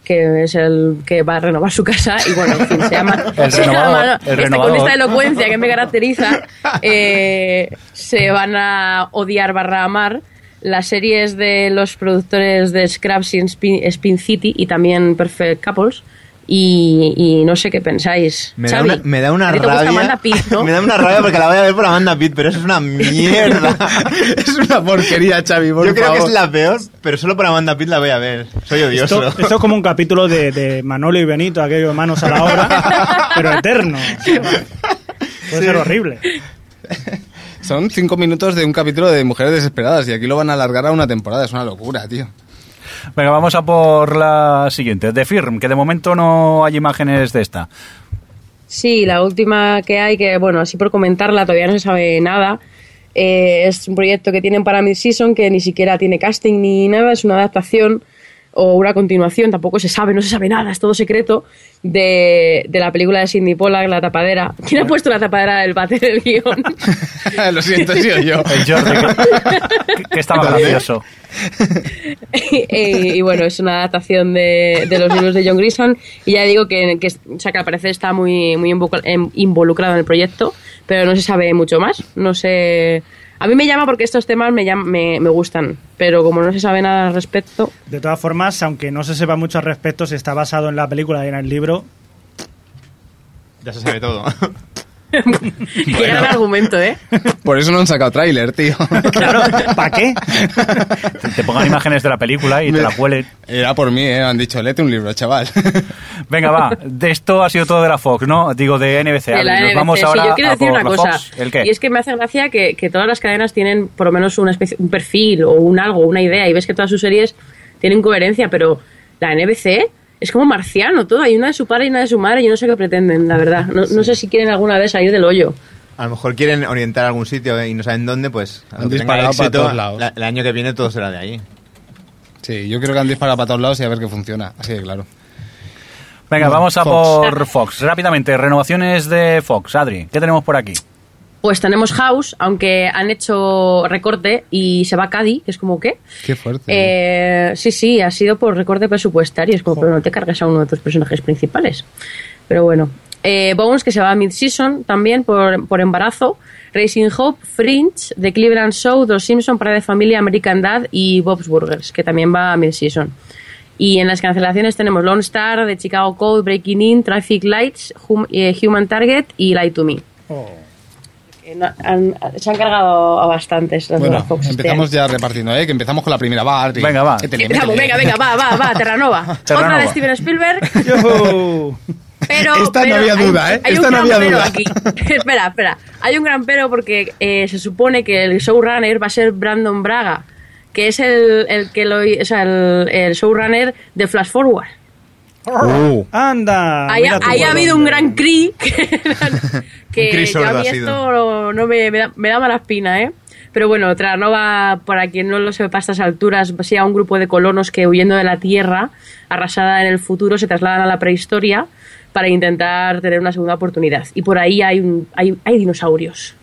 que es el que va a renovar su casa y bueno, en fin, se llama, <laughs> El se el este- con esta elocuencia que me caracteriza <laughs> eh, se van a odiar barra amar las series de los productores de Scraps y Spin, Spin City y también Perfect Couples y, y no sé qué pensáis Me da, una, me da una rabia. Amanda Pitt, ¿no? <laughs> me da una rabia porque la voy a ver por Amanda Pitt, pero eso es una mierda. <laughs> es una porquería, Xavi, por Yo creo que es la peor, pero solo por Amanda Pitt la voy a ver. Soy odioso. Esto, esto es como un <laughs> capítulo de, de Manolo y Benito, aquello de manos a la obra, pero eterno. Puede ser horrible. Son cinco minutos de un capítulo de Mujeres Desesperadas y aquí lo van a alargar a una temporada. Es una locura, tío. Venga, vamos a por la siguiente. The Firm, que de momento no hay imágenes de esta. Sí, la última que hay, que bueno, así por comentarla, todavía no se sabe nada. Eh, es un proyecto que tienen para Mid-Season que ni siquiera tiene casting ni nada, es una adaptación o una continuación, tampoco se sabe, no se sabe nada, es todo secreto, de, de la película de Sidney Pollack, La Tapadera. ¿Quién ha puesto La Tapadera del bate del guion? <laughs> lo siento, he sido yo. <laughs> El Jordi, que, que estaba gracioso. <laughs> Eh, y bueno, es una adaptación de, de los libros de John Grisham y ya digo que, que, o sea, que al parecer está muy, muy em- involucrado en el proyecto, pero no se sabe mucho más. No sé. A mí me llama porque estos temas me, llam- me, me gustan, pero como no se sabe nada al respecto, De todas formas, aunque no se sepa mucho al respecto, si está basado en la película y en el libro, Ya se sabe todo. <laughs> <laughs> qué gran argumento, ¿eh? Por eso no han sacado tráiler, tío. <laughs> claro, ¿para qué? <laughs> Te, pongan imágenes de la película y te la cuelen. Era por mí, ¿eh? Han dicho, léete un libro, chaval. Venga, va. De esto ha sido todo de la Fox, ¿no? Digo, de NBC. De la Nos NBC. vamos Sí, ahora yo quiero a decir por una la cosa. Fox. ¿El qué? Y es que me hace gracia que, que todas las cadenas tienen por lo menos una especie, un perfil o un algo, una idea, y ves que todas sus series tienen coherencia, pero la NBC es como marciano todo. Hay una de su padre y una de su madre, y yo no sé qué pretenden, la verdad. No, no sé si quieren alguna vez salir del hoyo. A lo mejor quieren orientar a algún sitio y no saben dónde, pues Han disparado para éxito, todos lados. la- el año que viene todo será de ahí. Sí, yo creo que han disparado para todos lados y a ver qué funciona. Así de claro. Venga, No, vamos a Fox. por Fox. Rápidamente, renovaciones de Fox. Adri, ¿qué tenemos por aquí? Pues tenemos House, aunque han hecho recorte y se va Caddy, que es como, ¿qué? Qué fuerte. Eh, sí, sí, ha sido por recorte presupuestario. Es como, pero no te cargas a uno de tus personajes principales. Pero bueno. Eh, Bones, que se va a Mid-Season también por, por embarazo. Racing Hope, Fringe, The Cleveland Show, Los Simpson, Para de Familia, American Dad y Bob's Burgers, que también va a Mid-Season. Y en las cancelaciones tenemos Lone Star, The Chicago Code, Breaking In, Traffic Lights, Hum- eh, Human Target y Lie to Me. Que no- han- se han cargado a bastantes las de bueno, la Fox este empezamos ya repartiendo, ¿eh? Que empezamos con la primera. Va, Adri. Venga, va. Métele, Empezamos, métele. venga, venga, va, va, va, Terranova. Terranova. <laughs> Otra de Steven Spielberg. Pero, Esta no había hay- duda, ¿eh? Hay Esta un no gran había pero duda. aquí. <laughs> espera, espera. Hay un gran pero porque eh, se supone que el showrunner va a ser Brandon Braga, que es el, el que lo, o sea, el, el showrunner de Flash Forward. Uh, Anda. Ahí, ha habido un gran cri que, <laughs> que Un cri a mí esto no, me, me, da, me da mala espina, ¿eh? Pero bueno, Tranova, para quien no lo sepa a estas alturas, sea un grupo de colonos que huyendo de la Tierra, arrasada en el futuro, se trasladan a la prehistoria para intentar tener una segunda oportunidad. Y por ahí hay, un, hay, hay dinosaurios.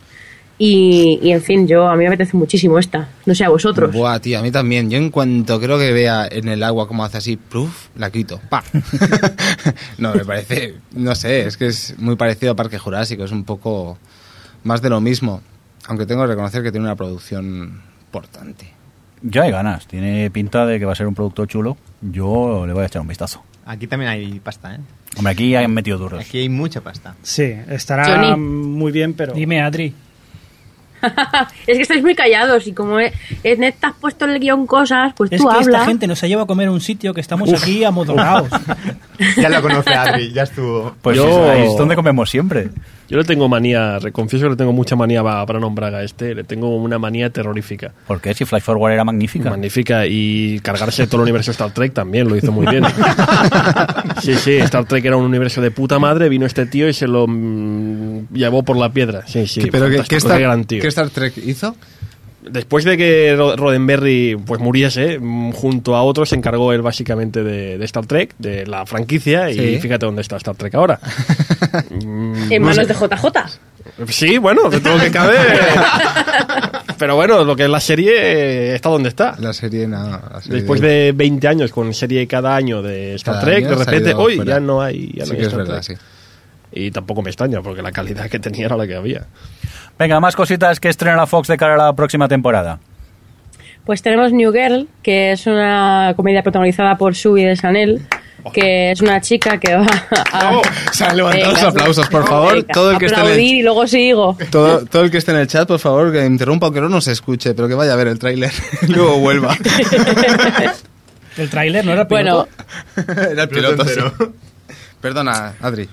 Y, y, en fin, yo a mí me apetece muchísimo esta. No sé a vosotros. Buah, tío, a mí también. Yo en cuanto creo que vea en el agua cómo hace así, proof, la quito. Pa. <laughs> <laughs> no, me parece, no sé, es que es muy parecido a Parque Jurásico, es un poco más de lo mismo. Aunque tengo que reconocer que tiene una producción importante. Ya hay ganas. Tiene pinta de que va a ser un producto chulo. Yo le voy a echar un vistazo. Aquí también hay pasta, ¿eh? Hombre, aquí han metido duros. Aquí hay mucha pasta. Sí, estará Johnny. muy bien, pero. Dime, Adri. <laughs> es que estáis muy callados y como eh, en esta has puesto en el guion cosas, pues Es tú que hablas. esta gente nos ha llevado a comer a un sitio que estamos aquí amodorrados. <laughs> Ya lo conoce Adri, ya estuvo. Pues Yo- ahí es donde comemos siempre. Yo le tengo manía, reconfieso que le tengo mucha manía a Brandon Braga a este, le tengo una manía terrorífica. Porque si Fly Forward era magnífica. Magnífica y cargarse todo el universo de Star Trek también lo hizo muy bien. <laughs> Sí, sí, Star Trek era un universo de puta madre, vino este tío y se lo mm, llevó por la piedra. Sí, sí, ¿Pero qué, qué Star, qué gran tío. qué Star Trek hizo? Después de que Ro- Roddenberry pues muriese, mm, junto a otros se encargó él básicamente de, de Star Trek, de la franquicia, y fíjate dónde está Star Trek ahora. <laughs> Mm, En no manos sé. de JJ. Sí, bueno, de todo lo que cabe. <laughs> Pero bueno, lo que es la serie eh, está donde está. La serie, no, serie Después de 20 años con serie cada año de Star Cada Trek, de repente, hoy fuera. ya no hay, ya no Sí hay que es verdad, Trek. sí. Y tampoco me extraña, porque la calidad que tenía era la que había. Venga, más cositas que estrena la Fox de cara a la próxima temporada. Pues tenemos New Girl, que es una comedia protagonizada por Sue de Chanel, que es una chica que va a... Oh, se han levantado los Venga, aplausos, por favor. venga, Todo el que esté en el- y luego sigo. Todo, todo el que esté en el chat, por favor, que interrumpa, aunque no nos escuche, pero que vaya a ver el tráiler <laughs> y luego vuelva. <laughs> El tráiler no era el Bueno, <laughs> piloto. Era el piloto, sí. Perdona, Adri.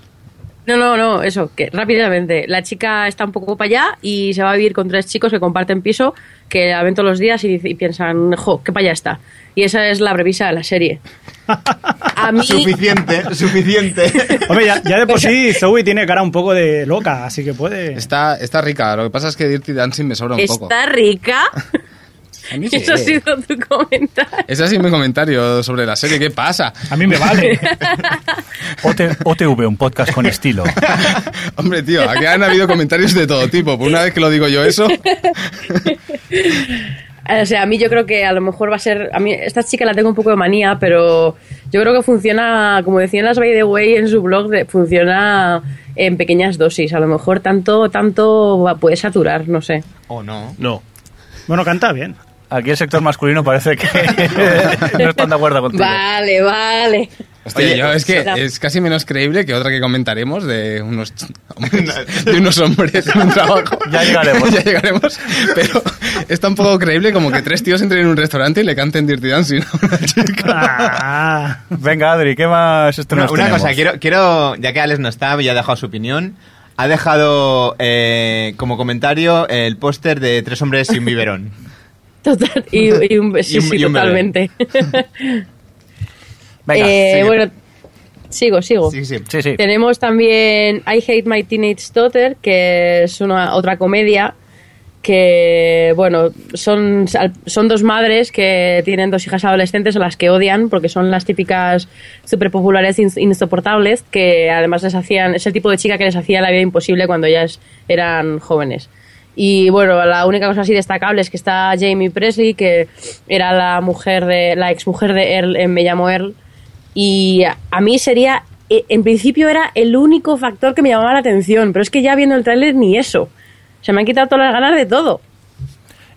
No, no, no, eso, que rápidamente. La chica está un poco para allá y se va a vivir con tres chicos que comparten piso, que la ven todos los días y, y piensan, jo, qué para allá está. Y esa es la brevisa de la serie. <laughs> A mí... Suficiente, <laughs> suficiente. Hombre, ya, ya de por sí Zoe tiene cara un poco de loca, así que puede. Está, está rica, lo que pasa es que Dirty Dancing me sobra un poco. Está rica. <laughs> A mí sí. Eso ha sido tu comentario. Ese ha sido mi comentario sobre la serie. ¿Qué pasa? A mí me vale. OT- OTV, un podcast con estilo. <laughs> Hombre, tío, aquí han habido comentarios de todo tipo. Por una vez que lo digo yo eso, <laughs> O sea, a mí yo creo que a lo mejor va a ser. A mí, esta chica la tengo un poco de manía, pero yo creo que funciona, como decían las By the Way en su blog, de- funciona en pequeñas dosis. A lo mejor tanto, tanto puede saturar, no sé. O no. No. Bueno, canta bien. Aquí el sector masculino parece que <laughs> no están de acuerdo contigo. Vale, vale. Hostia, Oye, yo es que es casi menos creíble que otra que comentaremos de unos <laughs> hombres, de unos hombres en un trabajo. <laughs> Ya llegaremos. ya llegaremos. Pero es tan poco creíble como que tres tíos entren en un restaurante y le canten Dirty Dancing a una chica. Ah, Venga, Adri, ¿qué más estrenos Una, una tenemos? cosa, quiero, quiero, ya que Alex no está, ya ha dejado su opinión. Ha dejado eh, como comentario el póster de Tres hombres y un biberón. Total, y, y un, sí, <laughs> Y un- sí, y un bebé. totalmente. <laughs> Venga, Eh, bueno, sigo, sigo. Sí, sí. sí, sí. Tenemos también I Hate My Teenage Daughter, que es una otra comedia que, bueno, son, son dos madres que tienen dos hijas adolescentes a las que odian porque son las típicas super populares insoportables que además les hacían, es el tipo de chica que les hacía la vida imposible cuando ellas eran jóvenes. Y bueno, la única cosa así destacable es que está Jamie Presley, que era la mujer de, la exmujer de Earl en Me llamo Earl. Y a mí sería, e, en principio era el único factor que me llamaba la atención, pero es que ya viendo el tráiler ni eso. Se me han quitado todas las ganas de todo.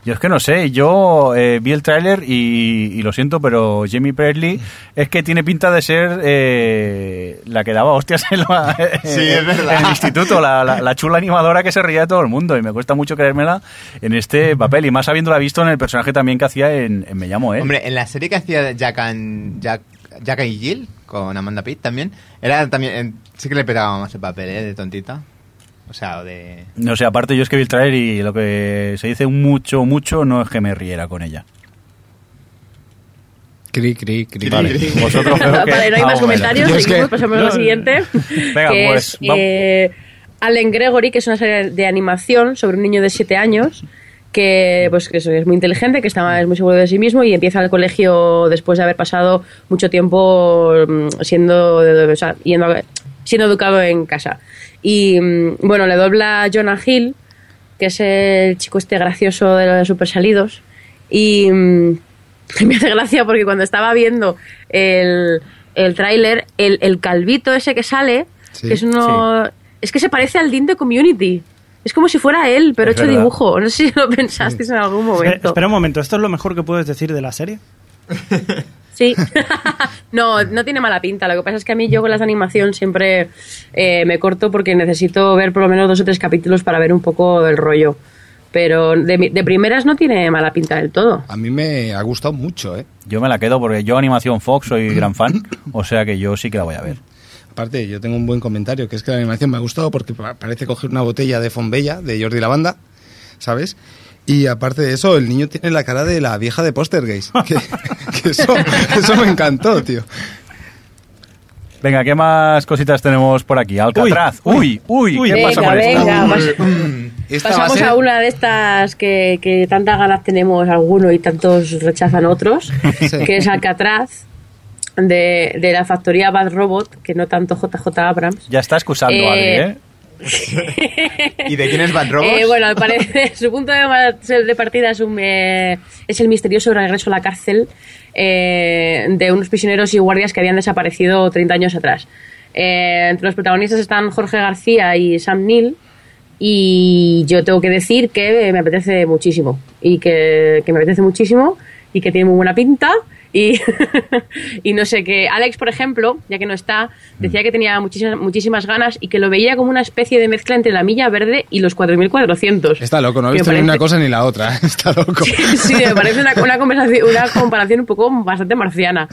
Yo es que no sé, yo eh, vi el tráiler y, lo siento, pero Jamie Presley es que tiene pinta de ser eh, la que daba hostias en, la- <laughs> Sí, es verdad. en el instituto, la, la- la chula animadora que se reía de todo el mundo y me cuesta mucho creérmela en este papel y más habiéndola visto en el personaje también que hacía en, en Me llamo, ¿eh? Hombre, en la serie que hacía Jack, and, Jack, Jack y Jill, con Amanda Pitt también, era también sí que le pegaba más el papel, ¿eh? De tontita. O sea, de... No sé, aparte yo es que vi el tráiler y lo que se dice mucho, mucho no es que me riera con ella. Cri, cri, cri. Vale, vosotros <laughs> veo que... Vale, no hay más bueno. comentarios, seguimos, que- pasamos a lo siguiente. Venga, que pues, es eh, Allen Gregory, que es una serie de animación sobre un niño de 7 años que pues que eso, es muy inteligente, que está es muy seguro de sí mismo y empieza el colegio después de haber pasado mucho tiempo mm, siendo o sea, yendo siendo educado en casa. Y mm, bueno, le dobla Jonah Hill, que es el chico este gracioso de los super salidos. Y mm, <laughs> me hace gracia porque cuando estaba viendo el, el tráiler, el, el calvito ese que sale, Sí. que es uno... Es que se parece al Dean de Community. Es como si fuera él, pero Es hecho verdad. dibujo. No sé si lo pensasteis en algún Espera, momento. espera un momento, ¿esto es lo mejor que puedes decir de la serie? <laughs> Sí. <laughs> no, no tiene mala pinta. Lo que pasa es que a mí yo con las de animación siempre eh, me corto porque necesito ver por lo menos dos o tres capítulos para ver un poco el rollo. Pero de, mi- de primeras no tiene mala pinta del todo. A mí me ha gustado mucho, ¿eh? Yo me la quedo porque yo animación Fox soy <clears throat> gran fan, o sea que yo sí que la voy a ver. Aparte, yo tengo un buen comentario, que es que la animación me ha gustado porque pa- parece coger una botella de Fonbella, de Jordi Lavanda, ¿sabes? Y aparte de eso, el niño tiene la cara de la vieja de Postergeist. Que, <laughs> que eso, eso me encantó, tío. Venga, ¿qué más cositas tenemos por aquí? Alcatraz. Uy, uy, Uy. ¿qué Venga, pasa con esto? venga, pas- Esta va a pasamos ser- a una de estas que, que tantas ganas tenemos algunos y tantos rechazan otros, <laughs> que es Alcatraz, de, de la factoría Bad Robot, que no tanto JJ Abrams. Ya está excusando, Eh, Adri, ¿eh? ¿Y de quién es Bad Robot? Eh, bueno, <laughs> su punto de, partida es, un, eh, es el misterioso regreso a la cárcel eh, de unos prisioneros y guardias que habían desaparecido 30 años atrás. Entre los protagonistas están Jorge García y Sam Neill. Y yo tengo que decir que me apetece muchísimo. Y que, que me apetece muchísimo. Y que tiene muy buena pinta. Y, <laughs> y no sé, que Alex, por ejemplo, ya que no está, decía que tenía muchísimas, muchísimas ganas y que lo veía como una especie de mezcla entre la milla verde y los 4400. Está loco, no ha visto ni una cosa ni la otra. <laughs> Está loco. Sí, me parece una, una, conversación, una comparación un poco bastante marciana.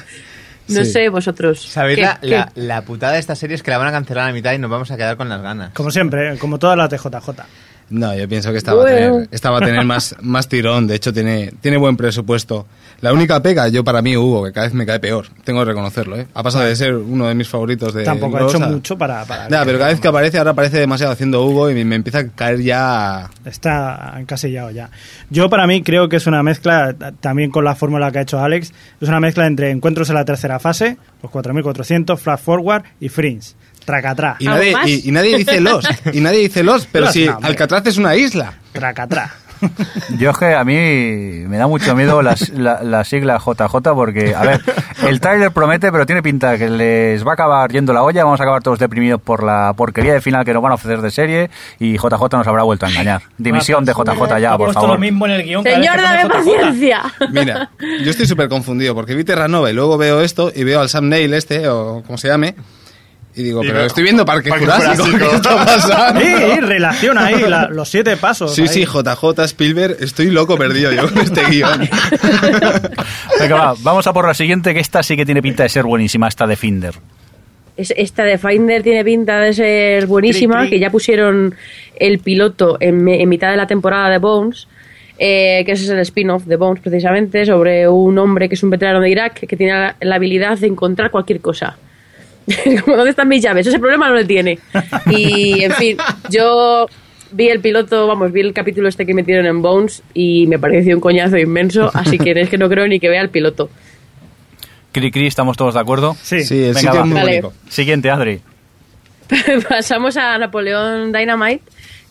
No Sí. sé, vosotros. ¿Sabéis ¿Qué- la, qué- la, la putada de esta serie es que la van a cancelar a la mitad y nos vamos a quedar con las ganas? Como siempre, ¿eh? como todas las de JJ. No, yo pienso que esta va a tener, esta va a tener más, <laughs> más tirón. De hecho, tiene, tiene buen presupuesto. La única pega, yo para mí, Hugo, que cada vez me cae peor. Tengo que reconocerlo, ¿eh? Ha pasado de ser uno de mis favoritos de Tampoco ha hecho a- mucho para... pero cada vez que aparece, ahora aparece demasiado haciendo Hugo y me, me empieza a caer ya. Está encasillado ya. Yo para mí creo que es una mezcla, también con la fórmula que ha hecho Alex, es una mezcla entre encuentros en la tercera fase, los 4400, Flash Forward y Fringe. Tracatrá. Y ¿Algo nadie, y, y nadie dice Lost. Y nadie dice Lost, pero Lost, si no. Alcatraz es una isla. Tracatrá. Yo es que a mí me da mucho miedo las- la, la sigla JJ porque, a ver, el tráiler promete, pero tiene pinta que les va a acabar yendo la olla, vamos a acabar todos deprimidos por la porquería de final que nos van a ofrecer de serie y JJ nos habrá vuelto a engañar. Dimisión de JJ ya, por favor. lo mismo en el guion. cada Señor, dame paciencia. Mira, yo estoy súper confundido porque vi Terranova y luego veo esto y veo al Sam Neill este, o como se llame, y digo, pero estoy viendo Parque, Parque Jurásico. Jurásico. ¿Qué está pasando? Sí, relaciona ahí la- los siete pasos. Sí, ahí. sí, JJ Spielberg, estoy loco perdido yo con este guion. <laughs> Venga, va, vamos a por la siguiente, que esta sí que tiene pinta de ser buenísima, esta de Finder. Es- Esta de Finder tiene pinta de ser buenísima, Cri, cri. que ya pusieron el piloto en, mitad de la temporada de Bones, eh, que ese es el spin-off de Bones precisamente, sobre un hombre que es un veterano de Irak que tiene la, la habilidad de encontrar cualquier cosa. <laughs> Como, ¿dónde están mis llaves? Ese problema no lo tiene. <laughs> Y, en fin, yo vi el piloto, vamos, vi el capítulo este que metieron en Bones y me pareció un coñazo inmenso, así que es que no creo ni que vea el piloto. Cri Cri, ¿estamos todos de acuerdo? Sí. Sí, el Venga, va. Vale. Siguiente, Adri. <laughs> Pasamos a Napoleón Dynamite,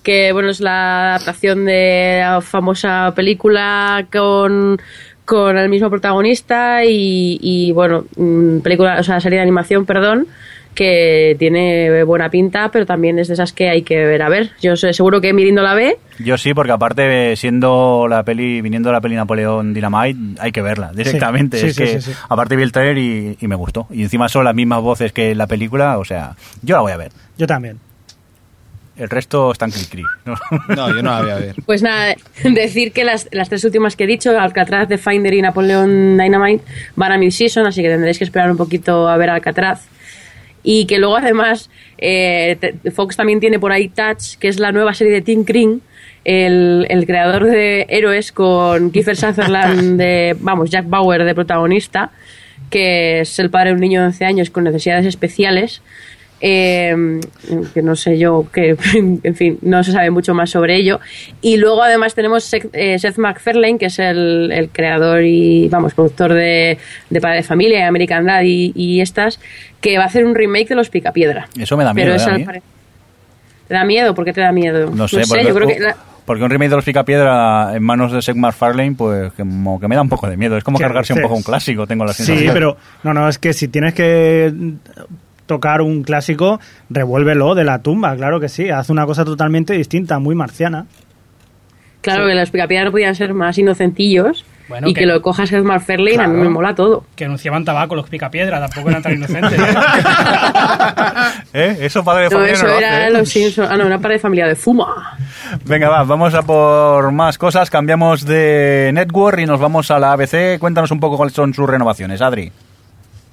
que bueno, es la adaptación de la famosa película con, con el mismo protagonista y, y, bueno, mm, película, o sea, serie de animación, perdón, que tiene buena pinta, pero también es de esas que hay que ver a ver. Yo sé, seguro que Mirindo la ve. Yo sí, porque aparte, siendo la peli, viniendo la peli Napoleón Dynamite, hay que verla directamente. Sí, es sí, que, sí, sí. aparte vi el trailer y, y me gustó. Y encima son las mismas voces que en la película, o sea, yo la voy a ver. Yo también. El resto están cri cri. ¿no? No, yo no la voy a ver. Pues nada, <laughs> decir que las, las tres últimas que he dicho, Alcatraz, The Finder y Napoleón Dynamite, van a mid-season, así que tendréis que esperar un poquito a ver Alcatraz. Y que luego además eh, Fox también tiene por ahí Touch, que es la nueva serie de Tim Kring, el, el creador de Héroes con Kiefer Sutherland, <laughs> de, vamos, Jack Bauer de protagonista, que es el padre de un niño de 11 años con necesidades especiales. Eh, que no sé yo, que <laughs> en fin, no se sabe mucho más sobre ello. Y luego además tenemos Seth, eh, Seth MacFarlane, que es el, el creador y, vamos, productor de, de Padre de Familia, y American Dad y, y estas, que va a hacer un remake de Los Picapiedra. Eso me da miedo, Pero ¿eh, ¿Te da miedo? ¿Por qué te da miedo? No sé, porque, yo creo que... la- porque un remake de los Picapiedra en manos de Seth MacFarlane, pues como que me da un poco de miedo. Es como ¿Qué cargarse un poco un clásico, tengo la sensación. Sí, pero no, no, es que si tienes que tocar un clásico, revuélvelo de la tumba, claro que sí. Haz una cosa totalmente distinta, muy marciana. Claro, que los Picapiedra no podían ser más inocentillos Bueno, y que- que, lo cojas Seth MacFarlane, a mí Claro. me mola todo. Que anunciaban tabaco los picapiedra, tampoco eran tan <laughs> inocentes. ¿eh? ¿Eh? Eso padre de No, familia eso no lo era hace, ¿eh? los Simpsons. Ah, no, una pared de familia de Fuma. Venga, va, vamos a por más cosas. Cambiamos de network y nos vamos a la ABC. Cuéntanos un poco cuáles son sus renovaciones, Adri.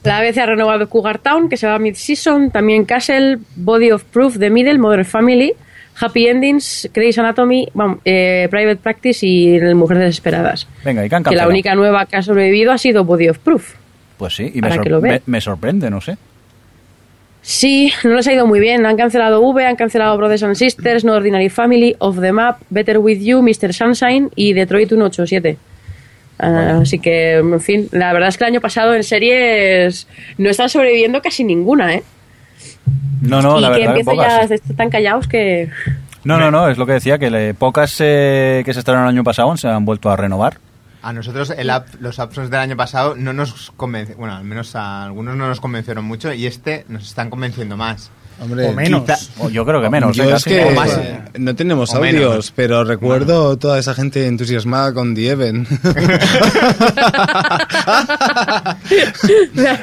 La ABC ha renovado Cougar Town, que se va a mid-season. También Castle, Body of Proof, The Middle, Modern Family, Happy Endings, Grey's Anatomy, vamos, eh, Private Practice y Mujeres Desesperadas. Venga, y que han Que la única nueva que ha sobrevivido ha sido Body of Proof. Pues sí, y me, sor- me- me sorprende, no sé. Sí, no les ha ido muy bien. Han cancelado V, han cancelado Brothers and Sisters, No Ordinary Family, Off the Map, Better With You, Mr. Sunshine y Detroit 187. Ah, Así que, en fin, la verdad es que el año pasado en series no están sobreviviendo casi ninguna, ¿eh? No, no, y la que verdad, empieza pocas. ya están callados que... No, no, no, es lo que decía, que le- pocas eh, que se estrenaron el año pasado se han vuelto a renovar. A nosotros el app- los Upsons del año pasado no nos convencieron, bueno, al menos a algunos no nos convencieron mucho y este nos están convenciendo más. Hombre, O menos. quizá- O yo creo que menos. Yo es Casi. que más, no tenemos audios, menos. pero recuerdo toda esa gente entusiasmada con The Even. <laughs> <laughs>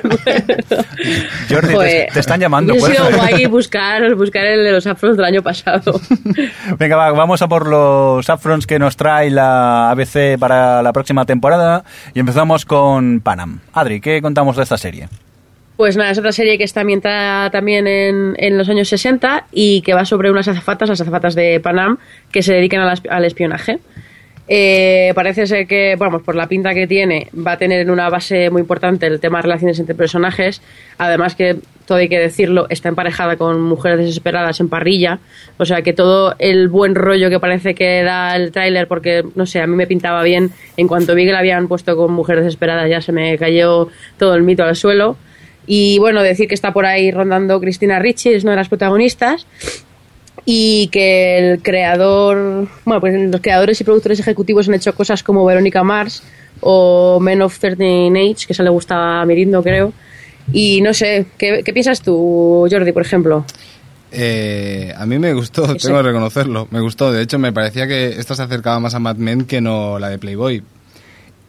Jordi, te- te, están llamando. pues. sido guay <laughs> buscar, buscar el de los afros del año pasado. Venga, va, vamos a por los upfronts que nos trae la ABC para la próxima temporada y empezamos con Panam. Adri, ¿qué contamos de esta serie? Pues nada, es otra serie que está ambientada también en, los años 60 y que va sobre unas azafatas, las azafatas de Panam, que se dedican al, espionaje. Eh, parece ser que, vamos, por la pinta que tiene, va a tener en una base muy importante el tema de relaciones entre personajes. Además que, todo hay que decirlo, está emparejada con mujeres desesperadas en parrilla. O sea que todo el buen rollo que parece que da el tráiler, porque, no sé, a mí me pintaba bien. En cuanto vi que la habían puesto con mujeres desesperadas, ya se me cayó todo el mito al suelo. Y bueno, decir que está por ahí rondando Cristina Ricci, es una de las protagonistas y que el creador, bueno, pues los creadores y productores ejecutivos han hecho cosas como Verónica Mars o Men of Certain Age, que se le gusta a Mirindo, creo. Y no sé, ¿qué, qué piensas tú, Jordi, por ejemplo? Eh, a mí me gustó, tengo que reconocerlo. Me gustó. De hecho, me parecía que esta se acercaba más a Mad Men que no la de Playboy.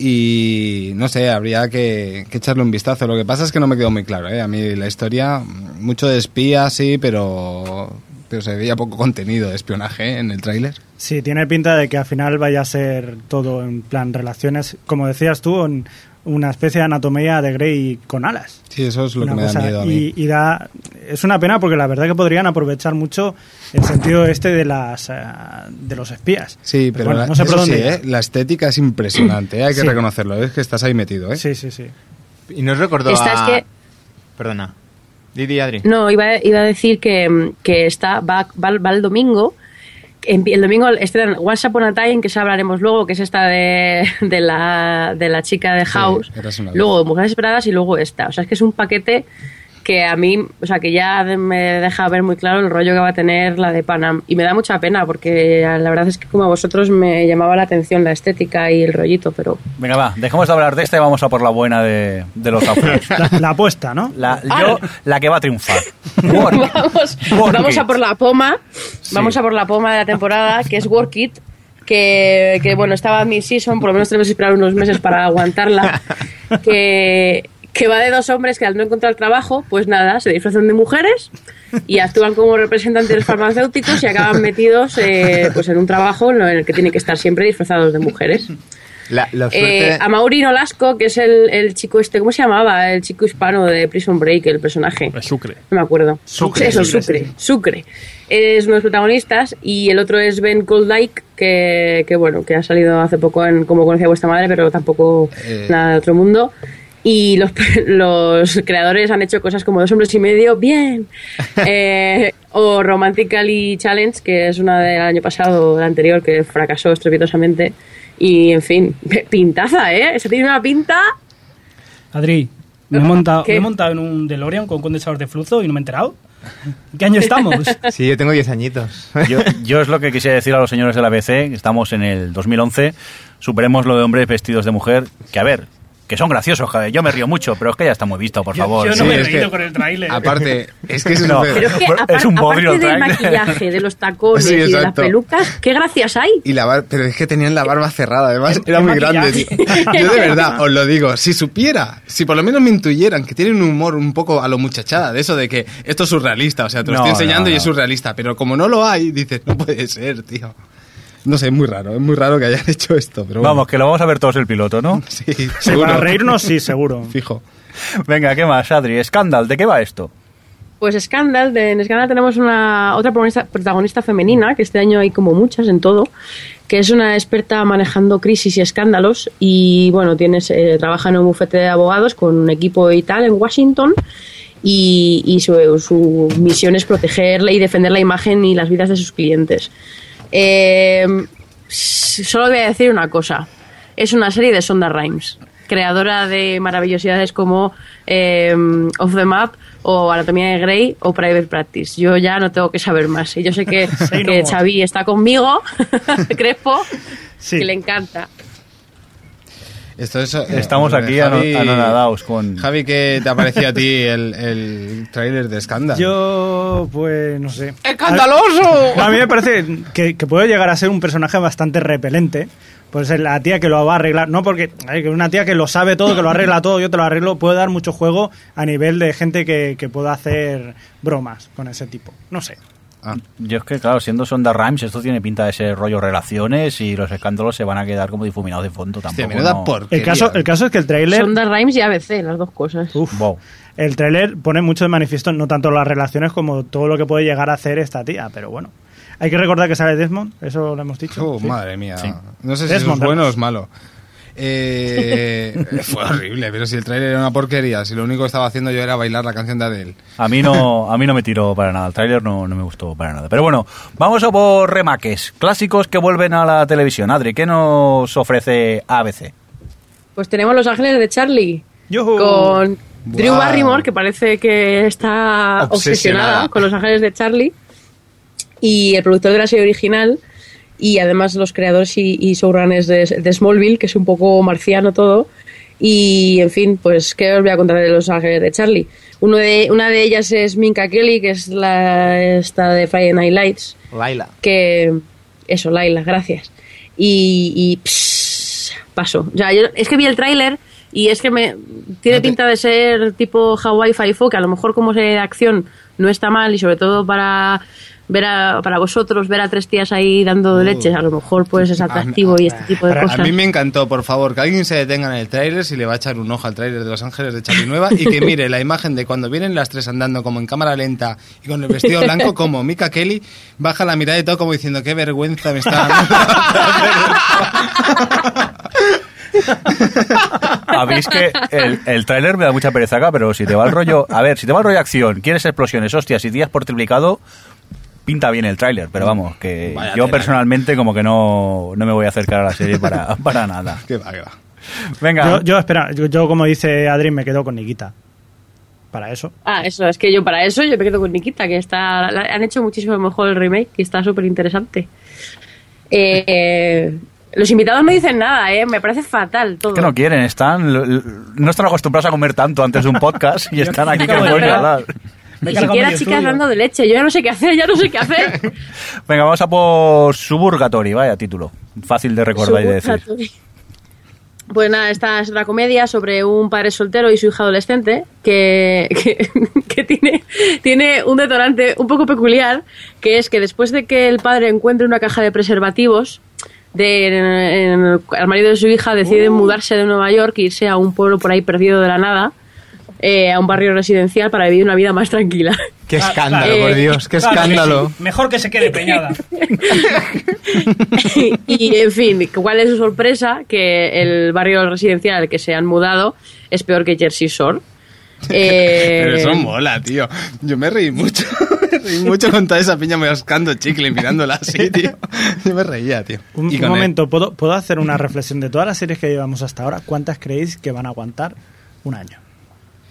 Y no sé, habría que, echarle un vistazo. Lo que pasa es que no me quedó muy claro. ¿eh? A mí la historia, mucho de espía, sí, pero, pero se veía poco contenido de espionaje ¿eh? en el tráiler. Sí, tiene pinta de que al final vaya a ser todo en plan relaciones, como decías tú, en una especie de anatomía de Grey con alas. Sí, eso es lo Una que me da cosa- miedo a mí. Y, y da, es una pena porque la verdad que podrían aprovechar mucho el sentido este de las eh, de los espías. Sí, pero, bueno, la, no sé por dónde. sí. ¿eh? la estética es impresionante, ¿eh? hay que Sí. reconocerlo. Es que estás ahí metido. ¿eh? Sí, sí, sí. Y nos recordó Esta a... es que- Perdona. Didi Adri. No, iba, iba a decir que, que está, va, va, va el domingo el domingo estrenan Once Upon a Time, que eso hablaremos luego, que es esta de, de, la, de la chica de House. una luego Mujeres Esperadas y luego esta. O sea, es que es un paquete que a mí, o sea, que ya me deja ver muy claro el rollo que va a tener la de Panam. Y me da mucha pena porque la verdad es que como a vosotros me llamaba la atención la estética y el rollito, pero Venga, va, dejemos de hablar de esta y vamos a por la buena de, de los <laughs> outfits. La, la apuesta, ¿no? La, yo, la que va a triunfar. <laughs> Work. vamos, Work vamos a por la poma. Vamos a por la poma de la temporada, que es Work It. Que, que, bueno, estaba en mid-season, por lo menos tenemos que esperar unos meses para aguantarla. Que, que va de dos hombres que al no encontrar trabajo, pues nada, se disfrazan de mujeres y actúan como representantes farmacéuticos y acaban metidos eh, pues en un trabajo en el que tienen que estar siempre disfrazados de mujeres. La, la Eh, a Mauri Nolasco, que es el, el chico este, ¿cómo se llamaba? El chico hispano de Prison Break, el personaje. Es Sucre. No me acuerdo. Sucre, Eso, Sucre, Sucre. Es uno de los protagonistas y el otro es Ben Goldike, que, que bueno, que ha salido hace poco en Como conocía vuestra madre, pero tampoco Eh. nada de otro mundo. Y los, <laughs> los creadores han hecho cosas como Dos hombres y medio, bien. <laughs> Eh, o Romantically Challenge, que es una del año pasado, la anterior, que fracasó estrepitosamente. Y en fin, <laughs> pintaza, ¿eh? Ese tiene una pinta. Adri, me he, montado, me he montado en un DeLorean con condensador de flujo y no me he enterado. ¿En qué año estamos? Sí, yo tengo 10 añitos. Yo, yo es lo que quisiera decir a los señores de la BC, que estamos en el 2011, superemos lo de hombres vestidos de mujer, que a ver, que son graciosos, joder, yo me río mucho, pero es que ya está muy visto, por <laughs> favor. Yo, no Sí, me he reído que- con el tráiler. Aparte, es que es <laughs> No. es que Es un bodrio aparte del trailer. maquillaje, de los <laughs> tacones Sí, y de las pelucas, ¿qué gracias hay? Y la bar- pero es que tenían la barba cerrada, además ¿Qué- era muy grande. tío. Yo de verdad os lo digo, si supiera, si por lo menos me intuyeran que tienen un humor un poco a lo muchachada, de eso de que esto es surrealista, o sea, te lo No, estoy enseñando no, y es surrealista, pero como no lo hay, dices, no puede ser, tío. No sé, es muy raro, es muy raro que hayan <laughs> hecho esto, pero bueno. Vamos, que lo vamos a ver todos el piloto, ¿no? <laughs> Sí, seguro. para reírnos, sí, seguro. <laughs> Fijo. Venga, ¿qué más, Adri? Scandal, ¿de qué va esto? Pues Scandal, de, en Scandal tenemos una otra protagonista, protagonista femenina, que este año hay como muchas en todo, que es una experta manejando crisis y escándalos y bueno, tienes, eh, trabaja en un bufete de abogados con un equipo y tal en Washington y, y su, su misión es protegerla y defender la imagen y las vidas de sus clientes. Eh, solo voy a decir una cosa, es una serie de Sonda Rhimes creadora de maravillosidades como eh, Off the Map o Anatomía de Grey o Private Practice. Yo ya no tengo que saber más. Y yo sé que, <laughs> que. Xavi está conmigo, <laughs> Crespo, Sí. que le encanta. Esto es, eh, Estamos hombre, aquí Javi- anonadaos con... Javi, ¿qué te ha parecido a ti el, el tráiler de Scandal? Yo, pues, no sé. ¡Escandaloso! A mí me parece que, que puede llegar a ser un personaje bastante repelente. Pues es la tía que lo va a arreglar. No porque ay, que una tía que lo sabe todo, que lo arregla todo, yo te lo arreglo, puede dar mucho juego a nivel de gente que, que pueda hacer bromas con ese tipo. No sé. Ah, Yo es que, claro, siendo Sonda Rhimes, esto tiene pinta de ser rollo relaciones y los escándalos se van a quedar como difuminados de fondo. Tampoco, no-. El caso, el caso es que el tráiler... Sonda Rhimes y ABC, las dos cosas. Uf, Wow. el tráiler pone mucho de manifiesto no tanto las relaciones como todo lo que puede llegar a hacer esta tía, pero bueno. Hay que recordar que sale Desmond, eso lo hemos dicho. Oh, Sí. madre mía. Sí. No sé si eso es Desmond, bueno o es malo. Eh, <laughs> fue horrible, pero si el tráiler era una porquería, si lo único que estaba haciendo yo era bailar la canción de Adele. A mí no, a mí no me tiró para nada. El tráiler no, no me gustó para nada. Pero bueno, vamos a por remaques. Clásicos que vuelven a la televisión. Adri, ¿qué nos ofrece ABC? Pues tenemos Los Ángeles de Charlie. Con Drew Wow. Barrymore, que parece que está Obsesionada. obsesionada con Los Ángeles de Charlie. Y el productor de la serie original. Y además los creadores y, y showrunners de, de Smallville, que es un poco marciano todo. Y en fin, pues, ¿qué os voy a contar de Los Ángeles de Charlie? Uno de, una de ellas es Minka Kelly, que es la esta de Friday Night Lights Laila. que eso, Laila, gracias. Y, y pss, paso. O sea, yo- es que vi el tráiler y es que me tiene No te- pinta de ser tipo Hawaii Five-O, que a lo mejor como serie de acción no está mal y sobre todo para ver a, para vosotros ver a tres tías ahí dando leches, a lo mejor pues es atractivo y este tipo de Para- cosas. A mí me encantó, por favor, que alguien se detenga en el tráiler si le va a echar un ojo al tráiler de Los Ángeles de Charlie Nueva y que mire la imagen de cuando vienen las tres andando como en cámara lenta y con el vestido <laughs> blanco como Mika Kelly baja la mirada y todo como diciendo qué vergüenza me está dando. <laughs> Habéis que el, el tráiler me da mucha pereza acá, pero si te va el rollo... A ver, si te va el rollo acción, quieres explosiones, hostias y días por triplicado, pinta bien el tráiler, pero vamos, que Vaya yo tela. personalmente como que no, no me voy a acercar a la serie para, <laughs> para nada. Qué va, qué va. Venga, Yo, yo, espera, yo, yo, como dice Adri, me quedo con Nikita. Para eso. Ah, eso, es que yo para eso yo me quedo con Nikita, que está la- han hecho muchísimo mejor el remake y está súper interesante. Eh, los invitados no dicen nada, ¿eh? Me parece fatal todo. que no quieren, están no están acostumbrados a comer tanto antes de un podcast y están aquí que no pueden hablar. Ni siquiera chicas dando de leche. Yo ya no sé qué hacer, ya no sé qué hacer. <laughs> Venga, vamos a por Suburgatory, vaya título. Fácil de recordar y de decir. Pues nada, esta es otra comedia sobre un padre soltero y su hija adolescente que, <laughs> que, que tiene, tiene un detonante un poco peculiar, que es que después de que el padre encuentre una caja de preservativos, de, en- en el armario de su hija deciden mudarse de Nueva York e irse a un pueblo por ahí perdido de la nada, eh, a un barrio residencial para vivir una vida más tranquila. <laughs> Qué Claro, escándalo, claro. por Dios, qué Claro que escándalo. sí. Mejor que se quede peñada. <laughs> y en fin, ¿cuál es su sorpresa? Que el barrio residencial al que se han mudado es peor que Jersey Shore. <laughs> Eh, Pero eso mola, tío. Yo me reí mucho. me reí mucho con toda esa piña mascando chicle y mirándola así, tío. Yo me reía, tío. Un, Y un momento, ¿puedo, ¿puedo hacer una reflexión de todas las series que llevamos hasta ahora? ¿Cuántas creéis que van a aguantar un año?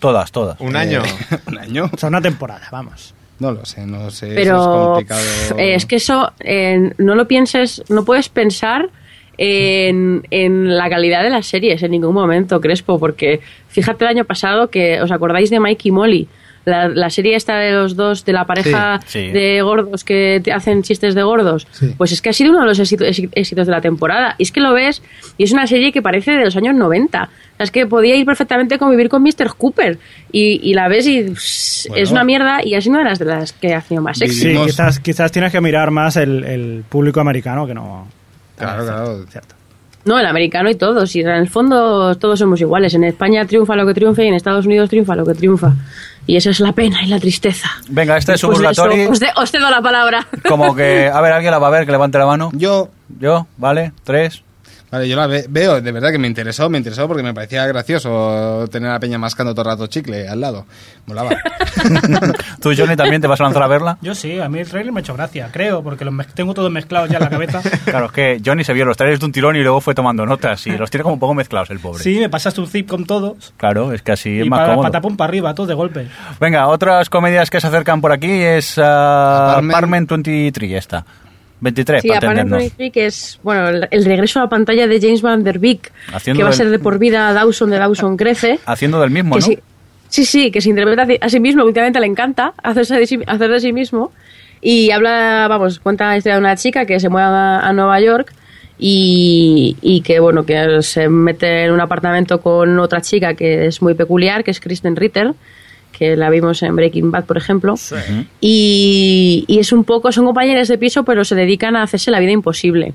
Todas, todas. Un año. Eh, <laughs> un año. O sea, una temporada, vamos. No lo sé, no lo sé. eso pero es complicado. eh, es que eso eh, no lo pienses, no puedes pensar en, en la calidad de las series en ningún momento, Crespo, porque fíjate el año pasado que os acordáis de Mike y Molly. La, la serie esta de los dos, de la pareja Sí, sí. de gordos que te hacen chistes de gordos, Sí. pues es que ha sido uno de los éxito- éxi- éxitos de la temporada. Y es que lo ves y es una serie que parece de los años 90. O sea, es que podía ir perfectamente a convivir con Mr. Cooper. Y, y la ves y Bueno. es una mierda y es una de las, de las que ha sido más éxito. Sí, quizás, quizás tienes que mirar más el, el público americano que no. Claro, claro. Cierto. No, el americano y todos. Y en el fondo todos somos iguales. En España triunfa lo que triunfa y en Estados Unidos triunfa lo que triunfa. Y esa es la pena y la tristeza. Venga, este es eso, Suburgatory. os, de- os cedo la palabra. Como que, a ver, alguien la va a ver, que levante la mano. Yo, Yo, ¿vale? Tres. Vale, yo la ve- veo, de verdad que me interesó, me interesó porque me parecía gracioso tener a peña mascando todo el rato chicle al lado. Molaba. <laughs> ¿Tú, Johnny, también te vas a lanzar a verla? Yo sí, a mí el trailer me ha hecho gracia, creo, porque los tengo todos mezclados ya en la cabeza. <laughs> Claro, es que Johnny se vio los trailers de un tirón y luego fue tomando notas y los tiene como un poco mezclados el pobre. Sí, me pasaste un zip con todos. Claro, es que así es y más para, cómodo. patapum para arriba, todos de golpe. Venga, otras comedias que se acercan por aquí es uh. Apartment 23, esta. 23, Sí, para. 23, que es bueno, el, el regreso a la pantalla de James Van Der Beek, Haciendo que va a ser de por vida Dawson de Dawson Crece. Haciendo del mismo, ¿no? sí, sí, sí, que se interpreta a sí mismo, últimamente le encanta hacerse de sí- hacer de sí mismo. Y habla, vamos, cuenta la historia de una chica que se mueve a, a Nueva York y, y que, bueno, que se mete en un apartamento con otra chica que es muy peculiar, que es Kristen Ritter, que la vimos en Breaking Bad, por ejemplo. Y, y es un poco, son compañeros de piso, pero se dedican a hacerse la vida imposible.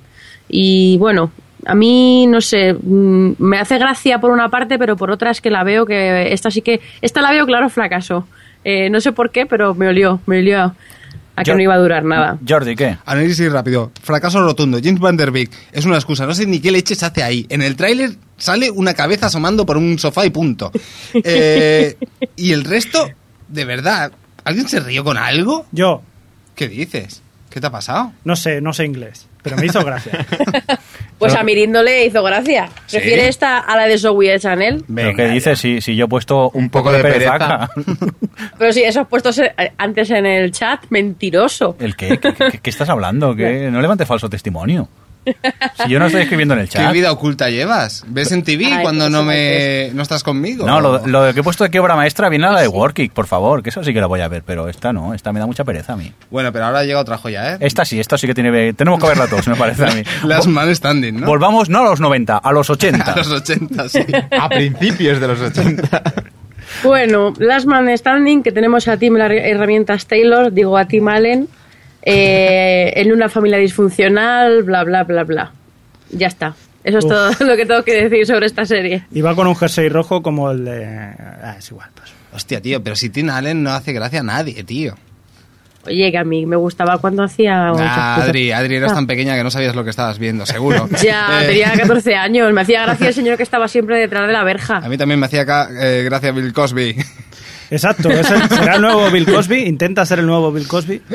Y bueno, a mí, no sé, mm, me hace gracia por una parte, pero por otra es que la veo que esta sí que, esta la veo claro fracaso. Eh, no sé por qué, pero me olió, me olió a que Yo- no iba a durar nada. Jordi, ¿qué? Análisis rápido. Fracaso rotundo. James Van Der Beek es una excusa. No sé ni qué leches hace ahí. En el tráiler sale una cabeza asomando por un sofá y punto. <laughs> Eh, y el resto, de verdad, ¿alguien se rió con algo? Yo, ¿Qué dices? ¿Qué te ha pasado? no sé, no sé inglés, pero me hizo gracia. <laughs> Pues a Mirindo le hizo gracia. ¿Sí? Prefiere esta a la de Zoe Chanel. ¿Pero qué dices si, si yo he puesto un, poco, de perezaca? <laughs> Pero si eso has puesto se- antes en el chat, mentiroso. ¿El qué? ¿Qué, qué- qué estás hablando? ¿Qué? <laughs> No levante falso testimonio. <laughs> Si yo no estoy escribiendo en el ¿Qué chat. vida oculta llevas? ¿Ves en TV Ay, cuando pues no me no estás conmigo? No, lo, lo de que he puesto de qué obra maestra viene a la de Workick, por favor, que eso sí que la voy a ver, pero esta no, esta me da mucha pereza a mí. Bueno, pero ahora llega otra joya, ¿eh? Esta sí, esta sí que tiene... Tenemos que verla todos, me parece a mí. <laughs> Last Man Standing, ¿no? Volvamos no a los 90, a los 80. <laughs> A los 80, sí. A principios de los 80. Bueno, Last Man Standing, que tenemos a Tim Lar- Herramientas Taylor, digo a Tim Allen, eh, en una familia disfuncional, bla, bla, bla, bla. Ya está. Eso es Uf. todo <laughs> lo que tengo que decir sobre esta serie. Y va con un jersey rojo como el de... Ah, es igual, pues. Hostia, tío, pero si Tim Allen no hace gracia a nadie, tío. Oye, que a mí me gustaba cuando hacía... Ah, Adri, Adri, eras tan pequeña que no sabías lo que estabas viendo, seguro. <laughs> Ya, Eh, tenía 14 años. Me hacía gracia el señor que estaba siempre detrás de la verja. A mí también me hacía eh, gracia Bill Cosby. Exacto, ese será el nuevo Bill Cosby, intenta ser el nuevo Bill Cosby. <laughs>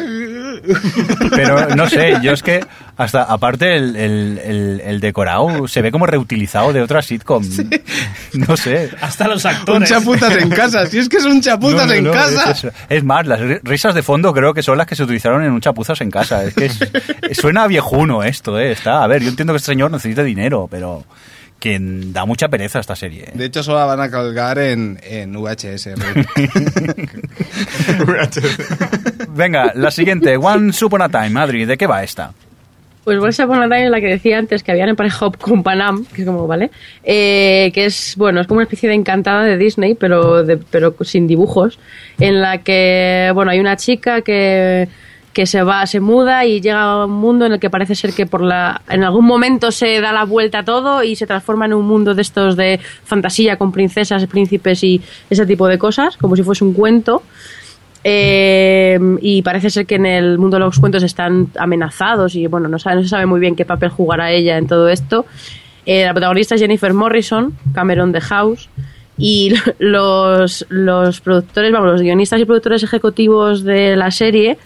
Pero no sé, yo es que hasta aparte el, el, el- el decorado se ve como reutilizado de otra sitcom. No sé. Hasta los Un actores. chaputas en casa. Si es que es un chaputas No, no, en no, casa. Es, es- es más, las ri- risas de fondo creo que son las que se utilizaron en un chapuzas en casa. Es que es- suena a viejuno esto, ¿eh? Está, a ver, yo entiendo que este señor necesita dinero, pero que da mucha pereza esta serie. ¿eh? De hecho, solo la van a colgar en, en VHS. <laughs> <laughs> Venga, la siguiente, One Upon a Time, Madrid, ¿de qué va esta? Pues Once Upon a Time es la que decía antes que habían emparejado con Panam, que es como, ¿vale? Eh, que es, bueno, es como una especie de encantada de Disney, pero, de, pero sin dibujos, en la que, bueno, hay una chica que, que se va, se muda y llega a un mundo en el que parece ser que por la, en algún momento se da la vuelta a todo y se transforma en un mundo de estos de fantasía con princesas, príncipes y ese tipo de cosas, como si fuese un cuento. Eh, y parece ser que en el mundo de los cuentos están amenazados y bueno, no, sabe- no se sabe muy bien qué papel jugará ella en todo esto. Eh, la protagonista es Jennifer Morrison, Cameron de House, y <laughs> los, los productores, vamos, los guionistas y productores ejecutivos de la serie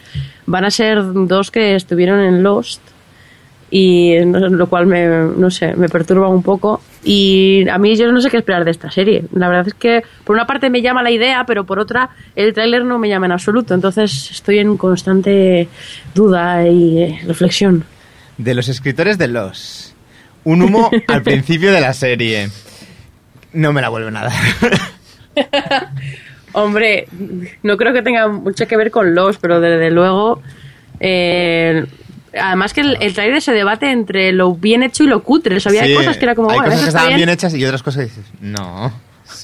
van a ser dos que estuvieron en Lost y lo cual me, no sé, me perturba un poco. Y a mí yo no sé qué esperar de esta serie. La verdad es que por una parte me llama la idea, pero por otra el tráiler no me llama en absoluto. Entonces estoy en constante duda y eh, reflexión. De los escritores de Los. Un humo <laughs> al principio de la serie. No me la vuelvo nada. <laughs> Hombre, no creo que tenga mucho que ver con los, pero desde luego... eh, Además que el, el tráiler se debate entre lo bien hecho y lo cutre. O sea, había Sí, cosas que era como, hay bueno, cosas que estaban bien. bien hechas y otras cosas que dices, no.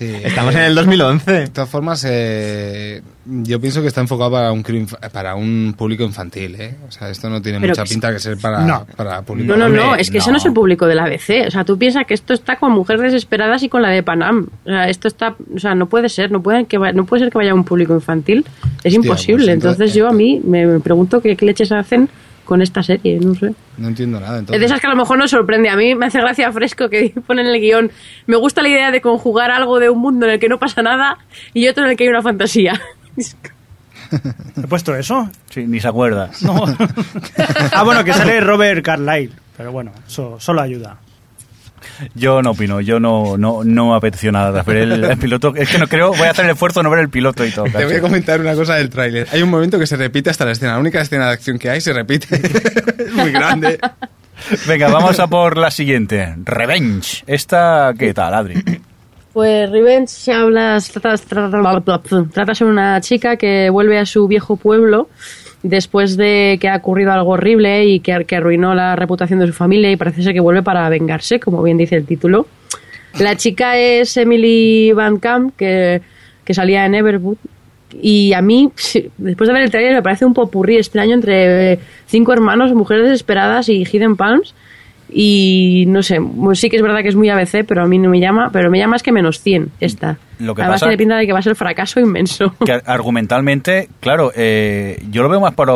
Sí. Estamos en el 2011. De todas formas, eh, yo pienso que está enfocado para un, para un público infantil. ¿eh? O sea, esto no tiene Pero mucha que pinta que ser para, No. para público No, no, no, es que ese no es el público de la ABC. O sea, tú piensas que esto está con Mujeres Desesperadas y con la de Panam. O sea, esto está, o sea, no puede ser, no puede, que vaya- no puede ser que vaya a un público infantil. Es Hostia, imposible. pues entonces, entonces- yo a mí me, me pregunto qué leches hacen con esta serie, no sé. No entiendo nada. Es Entonces, de esas que a lo mejor nos sorprende. A mí me hace gracia fresco que <laughs> ponen en el guion. Me gusta la idea de conjugar algo de un mundo en el que no pasa nada y otro en el que hay una fantasía. ¿He puesto eso? Sí, ni se acuerda. No. <laughs> ah, bueno, que sale Robert Carlyle. Pero bueno, eso solo ayuda. Yo no opino, yo no, no, no me apeteció nada ver el, el piloto. Es que no creo, voy a hacer el esfuerzo de no ver el piloto y todo. te voy a comentar una cosa del tráiler. Hay un momento que se repite hasta la escena. La única escena de acción que hay se repite. <laughs> es muy grande. Venga, vamos a por la siguiente. Revenge. Esta, ¿qué tal, Adri? Pues Revenge se habla, trata, trata, trata sobre una chica que vuelve a su viejo pueblo después de que ha ocurrido algo horrible y que, que arruinó la reputación de su familia y parece ser que vuelve para vengarse, como bien dice el título. La chica es Emily Van Camp, que, que salía en Everwood. Y a mí, después de ver el trailer, me parece un popurrí extraño entre cinco hermanos, mujeres desesperadas y Hidden Palms. Y no sé, pues sí que es verdad que es muy ABC, pero a mí no me llama, pero me llama más que menos 100 esta. Lo que Además pasa- tiene pinta de que va a ser fracaso inmenso. Que argumentalmente, claro, eh, yo lo veo más para...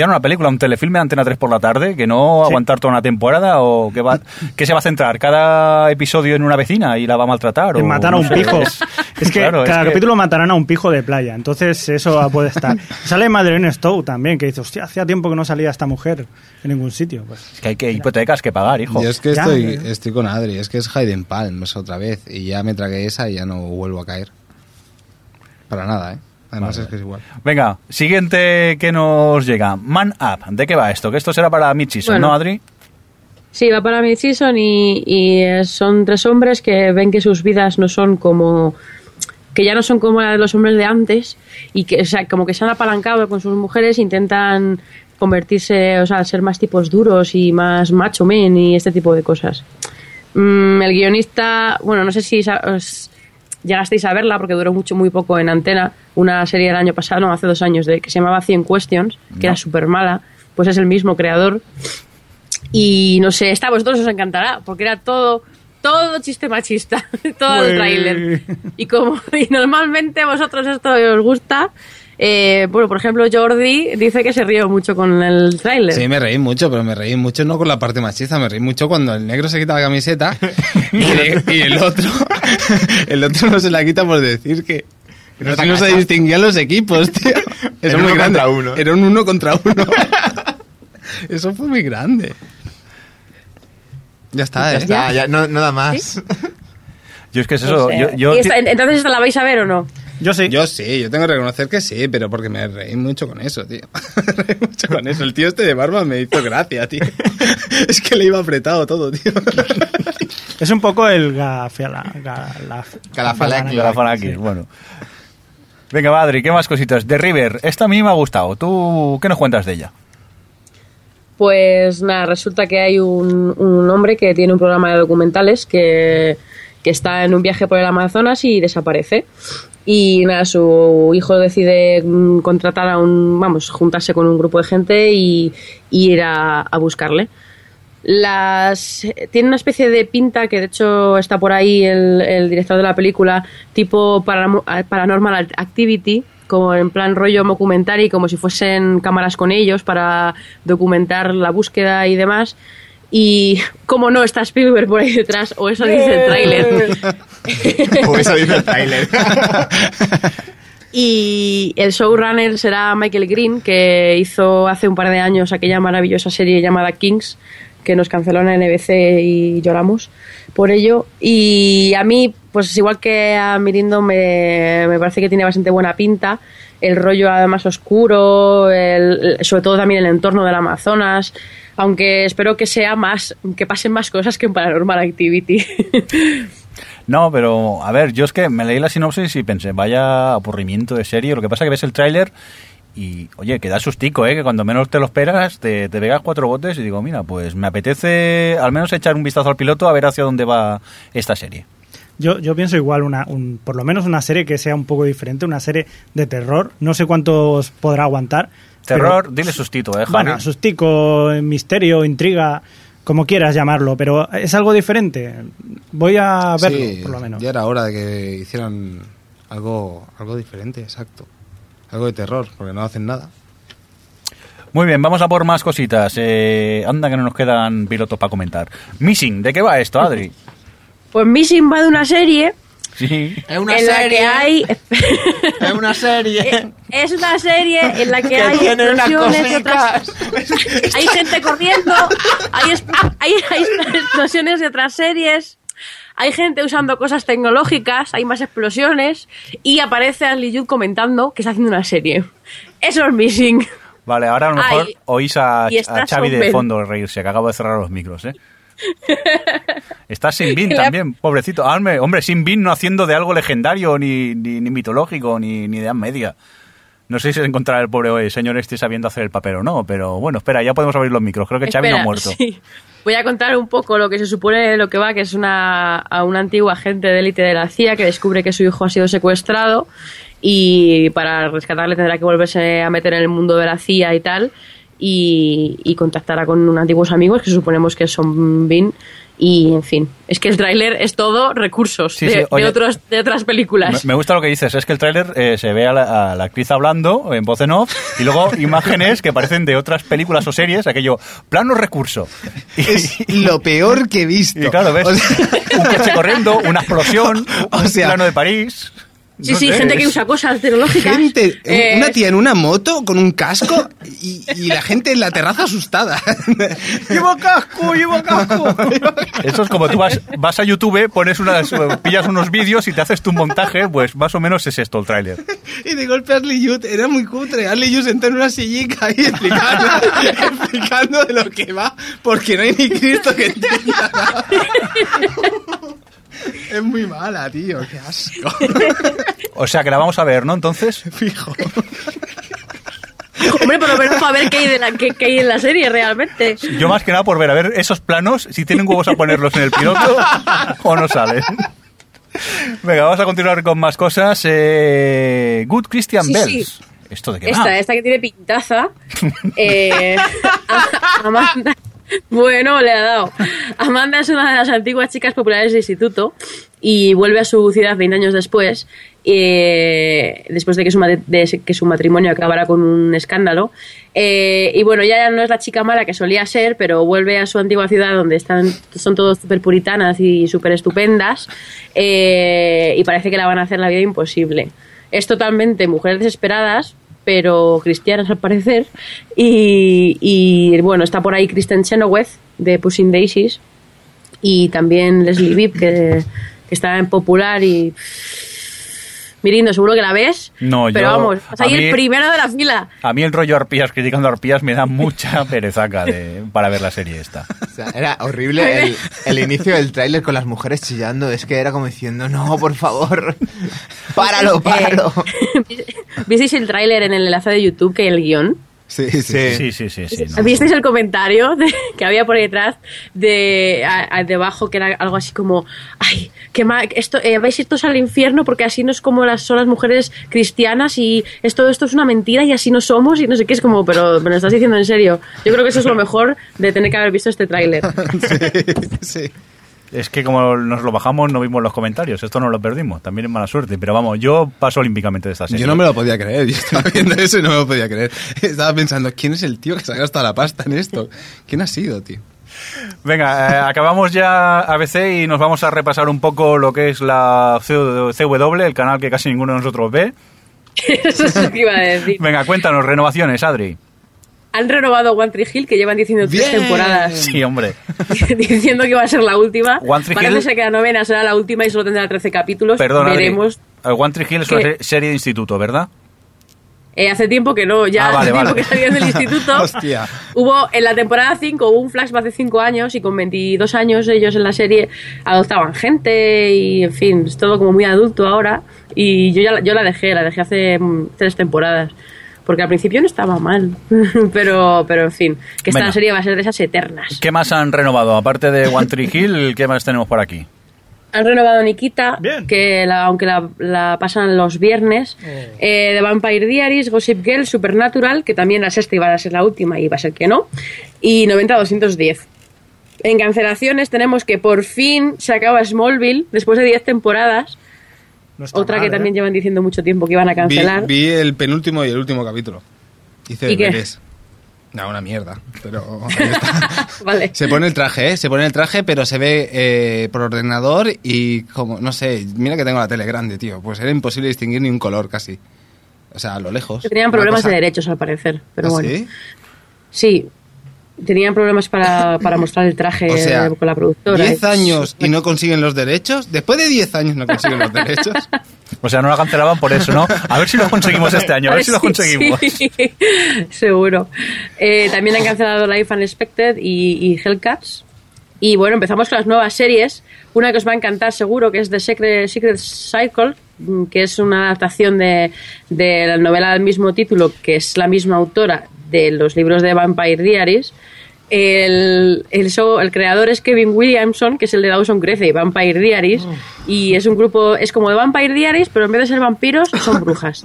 Ya no una película, un telefilme de Antena 3 por la tarde, que no aguantar toda una temporada o que va que se va a centrar cada episodio en una vecina y la va a maltratar. En o matar a no un sé, pijo. es- Es que claro, es cada que- capítulo matarán a un pijo de playa. Entonces eso puede estar. <laughs> Sale Madeleine Stowe también, que dice, hostia, hacía tiempo que no salía esta mujer en ningún sitio. Pues, es que hay que hipotecas que pagar, hijo. Yo es que Ya, estoy, ya. estoy con Adri. Es que es Hayden Palms otra vez. Y ya me tragué esa y ya no vuelvo a caer. Para nada, ¿eh? Además es que es igual. Venga, siguiente que nos llega. Man Up. ¿De qué va esto? Que esto será para Mitchison, Bueno. ¿no, Adri? Sí, va para mid-season y, y, eh, son tres hombres que ven que sus vidas no son como que ya no son como la de los hombres de antes y que o sea, como que se han apalancado con sus mujeres e intentan convertirse, o sea, ser más tipos duros y más macho men y este tipo de cosas. Mm, el guionista, bueno, no sé si os llegasteis a verla porque duró mucho, muy poco en antena, una serie del año pasado, no, hace dos años, de, que se llamaba 100 Questions, que era súper mala, pues es el mismo creador. Y no sé, esta a vosotros os encantará, porque era todo, todo chiste machista, <laughs> todo el Ué. tráiler. Y como <laughs> y normalmente a vosotros esto os gusta, eh, bueno, por ejemplo, Jordi dice que se rió mucho con el tráiler. Sí, me reí mucho, pero me reí mucho no con la parte machista, me reí mucho cuando el negro se quita la camiseta <laughs> y, el otro <laughs> el otro no se la quita por decir que, no, no se distinguían los equipos, <laughs> tío. Eso es muy uno grande. contra uno. Era un uno contra uno. Eso fue muy grande. Ya está, Ya ¿eh? está, ya no, no da más. Yo es que es No eso. sé. Yo, yo- ¿Y esta- entonces, ¿esta la vais a ver o no? Yo sí. Yo sí, yo tengo que reconocer que sí, pero porque me reí mucho con eso, tío. <laughs> Me reí mucho con eso. El tío este de barba me hizo gracia, tío. <laughs> Es que le iba apretado todo, tío. <laughs> Es un poco el gafela, gala- Calafalaki. Galafanakis, bueno. Venga, Madri, ¿qué más cositas? De River, esta a mí me ha gustado. ¿Tú qué nos cuentas de ella? Pues nada, resulta que hay un, un hombre que tiene un programa de documentales que, que está en un viaje por el Amazonas y desaparece. Y nada, su hijo decide mm, contratar a un, vamos, juntarse con un grupo de gente y, ir a, a buscarle. Las tiene una especie de pinta que de hecho está por ahí el, director de la película, tipo Paranormal Activity, como en plan rollo documentary, como si fuesen cámaras con ellos para documentar la búsqueda y demás. Y <laughs> como no está Spielberg por ahí detrás, o eso dice el tráiler. <laughs> <laughs> Eso dice el tráiler. <laughs> Y el showrunner será Michael Green, que hizo hace un par de años aquella maravillosa serie llamada Kings, que nos canceló en la NBC y lloramos por ello. Y a mí, pues igual que a Mirindo, me, me parece que tiene bastante buena pinta. El rollo además oscuro, el- sobre todo también el entorno del Amazonas. Aunque espero que sea más, que pasen más cosas que en Paranormal Activity. <laughs> No, pero a ver, yo es que me leí la sinopsis y pensé, vaya aburrimiento de serie. Lo que pasa es que ves el tráiler y, oye, que da sustico, ¿eh? Que cuando menos te lo esperas, te, te pegas cuatro botes y digo, mira, pues me apetece al menos echar un vistazo al piloto a ver hacia dónde va esta serie. Yo, yo pienso igual, una, un, por lo menos una serie que sea un poco diferente, una serie de terror. No sé cuántos podrá aguantar. Terror, pero- dile sustito, ¿eh, Javi? Bueno, sustico, misterio, intriga, como quieras llamarlo, pero es algo diferente. Voy a verlo, Sí, por lo menos. Ya era hora de que hicieran algo, algo diferente, exacto. Algo de terror, porque no hacen nada. Muy bien, vamos a por más cositas. Eh, anda que no nos quedan pilotos para comentar. Missing, ¿de qué va esto, Adri? Pues Missing va de una serie Sí. Es una en la serie. que hay <laughs> Es una serie. Eh, Es una serie en la que, Que hay tiene explosiones de otras... hay gente corriendo, hay, es- hay, hay explosiones de otras series, hay gente usando cosas tecnológicas, hay más explosiones y aparece Ashley Judd comentando que está haciendo una serie. Eso es Missing. Vale, ahora a lo mejor Ay, oís a, a Xavi de fondo reírse, que acabo de cerrar los micros, ¿eh? Está Sin Bin <laughs> también, pobrecito. Hombre, hombre, Sin Bin no haciendo de algo legendario, ni, ni, ni mitológico, ni, ni de edad media. No sé si se encontrará el pobre eh, señor este sabiendo hacer el papel o no, pero bueno, espera, ya podemos abrir los micros. Creo que Xavi no ha Espera, muerto. sí. Voy a contar un poco lo que se supone lo que va, que es una, a un antiguo agente de élite de la CIA que descubre que su hijo ha sido secuestrado y para rescatarle tendrá que volverse a meter en el mundo de la CIA y tal y, y contactará con unos antiguos amigos que suponemos que son Bin y en fin, es que el tráiler es todo recursos Sí, de, sí, de oye, otros, de otras Me, películas. me gusta lo que dices, es que el tráiler eh, se ve a la, a la actriz hablando en voz en off y luego <laughs> imágenes que parecen de otras películas o series, aquello, plano recurso. Y, <laughs> Es lo peor que he visto. y claro, ves O sea, un coche corriendo, una explosión, <laughs> O un plano de París. Sí, No sí, sé, gente que usa cosas tecnológicas. gente, Eh, una tía en una moto con un casco y, y la gente en la terraza asustada. <laughs> ¡Llevo casco, llevo casco! Eso es como tú vas, vas a YouTube, pones unas, pillas unos vídeos y te haces tu montaje, pues más o menos es esto el tráiler. Y de golpe Ashley Judd era muy cutre. Ashley Judd sentado en una sillica ahí explicando, <laughs> explicando de lo que va, porque no hay ni Cristo que entienda nada. <laughs> <laughs> Es muy mala, tío, qué asco. <laughs> O sea, que la vamos a ver, ¿no? Entonces, <laughs> Fijo. Hombre, por lo menos para ver qué hay, de la, qué, qué hay en la serie realmente. yo más que nada por ver, a ver esos planos, si tienen huevos a ponerlos en el piloto o no salen. Venga, vamos a continuar con más cosas. Eh, Good Christian Sí, Bells. sí. ¿Esto de qué va? Esta, esta que tiene pintaza. eh, Amanda. <laughs> Bueno, le ha dado. Amanda es una de las antiguas chicas populares del instituto y vuelve a su ciudad 20 años después, eh, después de que, su, matrimonio acabara con un escándalo. Eh, y bueno, ya no es la chica mala que solía ser, pero vuelve a su antigua ciudad donde están, son todos súper puritanas y súper estupendas eh, y parece que la van a hacer la vida imposible. Es totalmente mujeres desesperadas, pero cristianas al parecer. Y, bueno, está por ahí Kristen Chenoweth de Pushing Daisies y también Leslie Bibb que, que está en popular y Mirindo, seguro que la ves. No, pero yo- vamos, vas a ahí mí- el primero de la fila. A mí el rollo arpías, criticando arpías, me da mucha <laughs> perezaca de, para ver la serie esta. O sea, era horrible el, el inicio del tráiler con las mujeres chillando. Es que era como diciendo, no, por favor, <laughs> páralo, páralo. <laughs> ¿Visteis el tráiler en el enlace de YouTube que el guion? Sí, sí. Sí. Sí, sí, sí. sí no. ¿Visteis el comentario de- <laughs> que había por detrás de a- a- debajo que era algo así como ay que ma- esto eh, vais a ir todos al infierno porque así no es como las son las mujeres cristianas y esto esto es una mentira y así no somos y no sé qué es como pero me lo estás diciendo en serio yo creo que eso es lo mejor de tener que haber visto este tráiler <laughs> sí. Es que como nos lo bajamos no vimos los comentarios. Esto no lo perdimos. También es mala suerte. Pero vamos, yo paso olímpicamente de esta serie. Yo no me lo podía creer, yo estaba viendo eso y no me lo podía creer. <laughs> Estaba pensando, ¿quién es el tío que se ha gastado la pasta en esto? ¿Quién ha sido, tío? Venga, eh, acabamos ya ABC y nos vamos a repasar un poco lo que es la CW, el canal que casi ninguno de nosotros ve. <laughs> eso es lo que iba a decir Venga, cuéntanos, renovaciones, Adri. Han renovado One Tree Hill que llevan diciendo tres Bien. temporadas Sí, hombre. <laughs> diciendo que va a ser la última One Tree parece Hill- ser que la novena será la última y solo tendrá 13 capítulos Perdón, Adri. veremos Eh, One Tree Hill es una ¿Qué? se- serie de instituto, ¿verdad? Eh, hace tiempo que no, ya Ah, vale, hace tiempo vale. que salieron del <laughs> instituto. Hostia. Hubo en la temporada 5 hubo un flashback de 5 años y con 22 años ellos en la serie adoptaban gente y en fin, es todo como muy adulto ahora y yo ya la- yo la dejé, la dejé hace mm, tres temporadas. Porque al principio no estaba mal, <laughs> pero pero en fin, que esta Venga. serie va a ser de esas eternas. ¿Qué más han renovado? Aparte de One Tree Hill, ¿qué más tenemos por aquí? Han renovado Nikita, Bien. que la- aunque la, la pasan los viernes, eh, The Vampire Diaries, Gossip Girl, Supernatural, que también la sexta iba a ser la última y va a ser que no, y 90-210. En cancelaciones tenemos que por fin se acaba Smallville, después de 10 temporadas, No está otra mal, que ¿eh? también llevan diciendo mucho tiempo que iban a cancelar. vi el penúltimo y el último capítulo. Hice ¿Y qué? No, una mierda. Pero <laughs> ahí está. <laughs> Vale. Se pone el traje, ¿eh? Se pone el traje, pero se ve eh, por ordenador y como, no sé, mira que tengo la tele grande, tío. Pues era imposible distinguir ni un color casi. O sea, a lo lejos. Que tenían problemas cosa- de derechos al parecer, pero ¿Ah, bueno. sí? Sí, tenían problemas para, para mostrar el traje O sea, con la productora. 10 años y no consiguen los derechos. Después de 10 años no consiguen los derechos. O sea, no la cancelaban por eso, ¿no? A ver si lo conseguimos este año, a ver si lo Sí, conseguimos. sí, seguro. Eh, también han cancelado Life Unexpected y, y Hellcats. Y bueno, empezamos con las nuevas series. Una que os va a encantar seguro, que es The Secret, Secret Cycle, mm, que es una adaptación de, de la novela del mismo título, que es la misma autora de los libros de Vampire Diaries. El, el, show- el creador es Kevin Williamson, que es el de Dawson Crece y Vampire Diaries. Y es un grupo, es como de Vampire Diaries, pero en vez de ser vampiros, son brujas.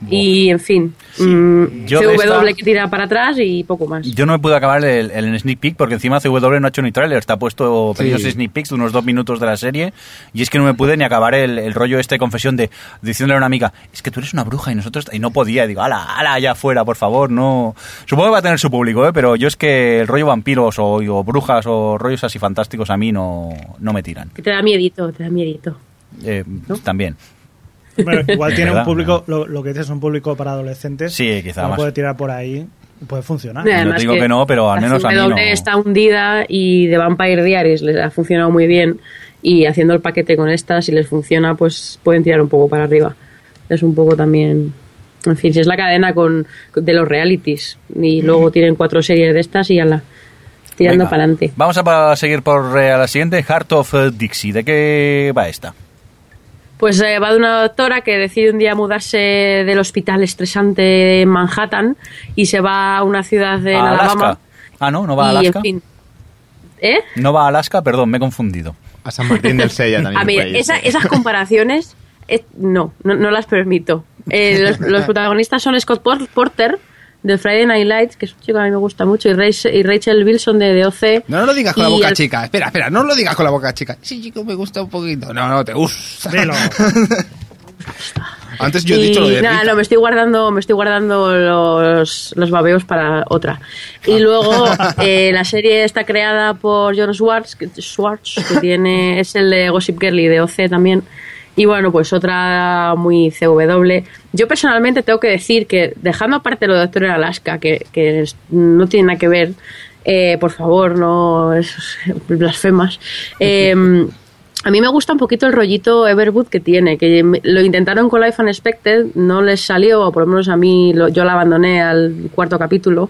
Ah, Y en fin, mm, Yo de CW esta- que tira para atrás y poco más. Yo no me pude acabar el, el sneak peek porque encima CW no ha hecho ni trailer, está puesto Sí. pequeños sneak peeks de unos dos minutos de la serie y es que no me pude ni acabar el, el rollo este de confesión de diciéndole a una amiga, es que tú eres una bruja y nosotros y no podía, y digo, ala, ala, allá afuera, por favor, no. Supongo que va a tener su público, ¿eh? pero yo es que el rollo vampiros o, o brujas o rollos así fantásticos a mí no, no me tiran. Que te da miedito, te da miedito. Eh, También. Bueno, igual tiene ¿Verdad? un público, lo, lo que dices es un público para adolescentes. Sí, quizá más. puede tirar por ahí puede funcionar. Y no además te digo que no, pero al menos a mí no. está hundida y de Vampire Diaries les ha funcionado muy bien y haciendo el paquete con estas, si les funciona, pues pueden tirar un poco para arriba. Es un poco también... En fin, si es la cadena con, de los realities y luego tienen cuatro series de estas y ya la tirando para adelante. Vamos a seguir por eh, a la siguiente, Heart of eh, Dixie. ¿De qué va esta? Pues eh, va de una doctora que decide un día mudarse del hospital estresante en Manhattan y se va a una ciudad de ¿A Alabama. Alaska? Ah, no, no va a y, Alaska. en fin. ¿Eh? No va a Alaska, perdón, me he confundido. A San Martín del Sella <laughs> también. A esa- sí. esas comparaciones eh, no, no, no las permito. Eh, los, los protagonistas son Scott Por- Porter de Friday Night Lights, que es un chico que a mí me gusta mucho, y Rachel, y Rachel Wilson de DOC. No lo digas con la Y boca al- chica. Espera, espera, no lo digas con la boca chica. Sí, chico, me gusta un poquito. No, no, te gusta. <laughs> Antes yo he y dicho lo de nada, no, me estoy guardando, me estoy guardando los, los babeos para otra. Y luego <laughs> eh, la serie está creada por John Schwartz, que, Schwartz, que tiene, es el de Gossip Girl y de OC también. Y bueno, pues otra muy CW. Yo personalmente tengo que decir que, dejando aparte lo de Doctor en Alaska, que, que no tiene nada que ver, eh, por favor, no es, <laughs> blasfemas. eh, a mí me gusta un poquito el rollito Everwood que tiene, que lo intentaron con Life Unexpected, no les salió, o por lo menos a mí lo- yo la abandoné al cuarto capítulo.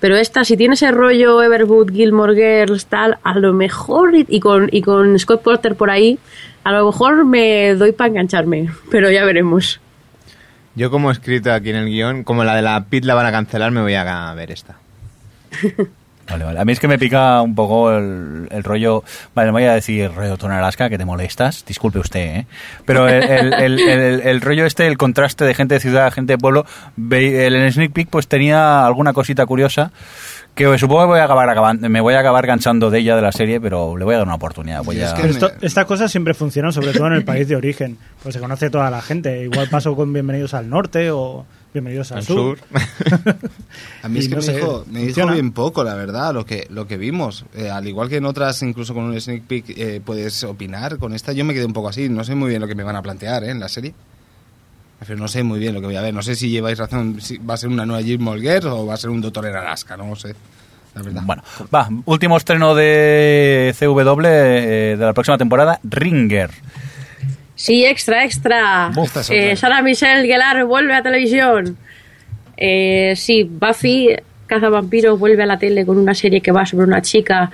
Pero esta, si tiene ese rollo Everwood, Gilmore Girls, tal, a lo mejor, y con, y con Scott Porter por ahí, a lo mejor me doy para engancharme, pero ya veremos. Yo como he escrito aquí en el guion, como la de la PIT la van a cancelar, me voy a ver esta. <laughs> Vale, vale. A mí es que me pica un poco el, el rollo. Vale, no voy a decir en Alaska, que te molestas. Disculpe usted, ¿eh? Pero el, el- el- el- el rollo este, el contraste de gente de ciudad, gente de pueblo. ve- El, el sneak peek, pues tenía alguna cosita curiosa. Que supongo que voy a acabar acabando, me voy a acabar ganchando de ella de la serie, pero le voy a dar una oportunidad. Voy Y es que Pero me- esto- estas cosas siempre funcionan, sobre todo en el país de origen. Pues se conoce toda la gente. Igual pasó con Bienvenidos al Norte o Bienvenidos al, Al sur. sur. <laughs> A mí es que no me, sé, dijo, me dijo bien poco, la verdad, lo que, lo que vimos. Eh, al igual que en otras, incluso con un sneak peek, eh, puedes opinar. Con esta yo me quedé un poco así. No sé muy bien lo que me van a plantear ¿eh? en la serie. Pero no sé muy bien lo que voy a ver. No sé si lleváis razón, si va a ser una nueva Gilmore Girls o va a ser un Doctor en Alaska, no lo sé. La verdad. Bueno, va, último estreno de CW eh, de la próxima temporada, Ringer. Sí, extra, extra. Eh, Sara Michelle Gellar vuelve a televisión. Eh, sí, Buffy, Cazavampiro, vuelve a la tele con una serie que va sobre una chica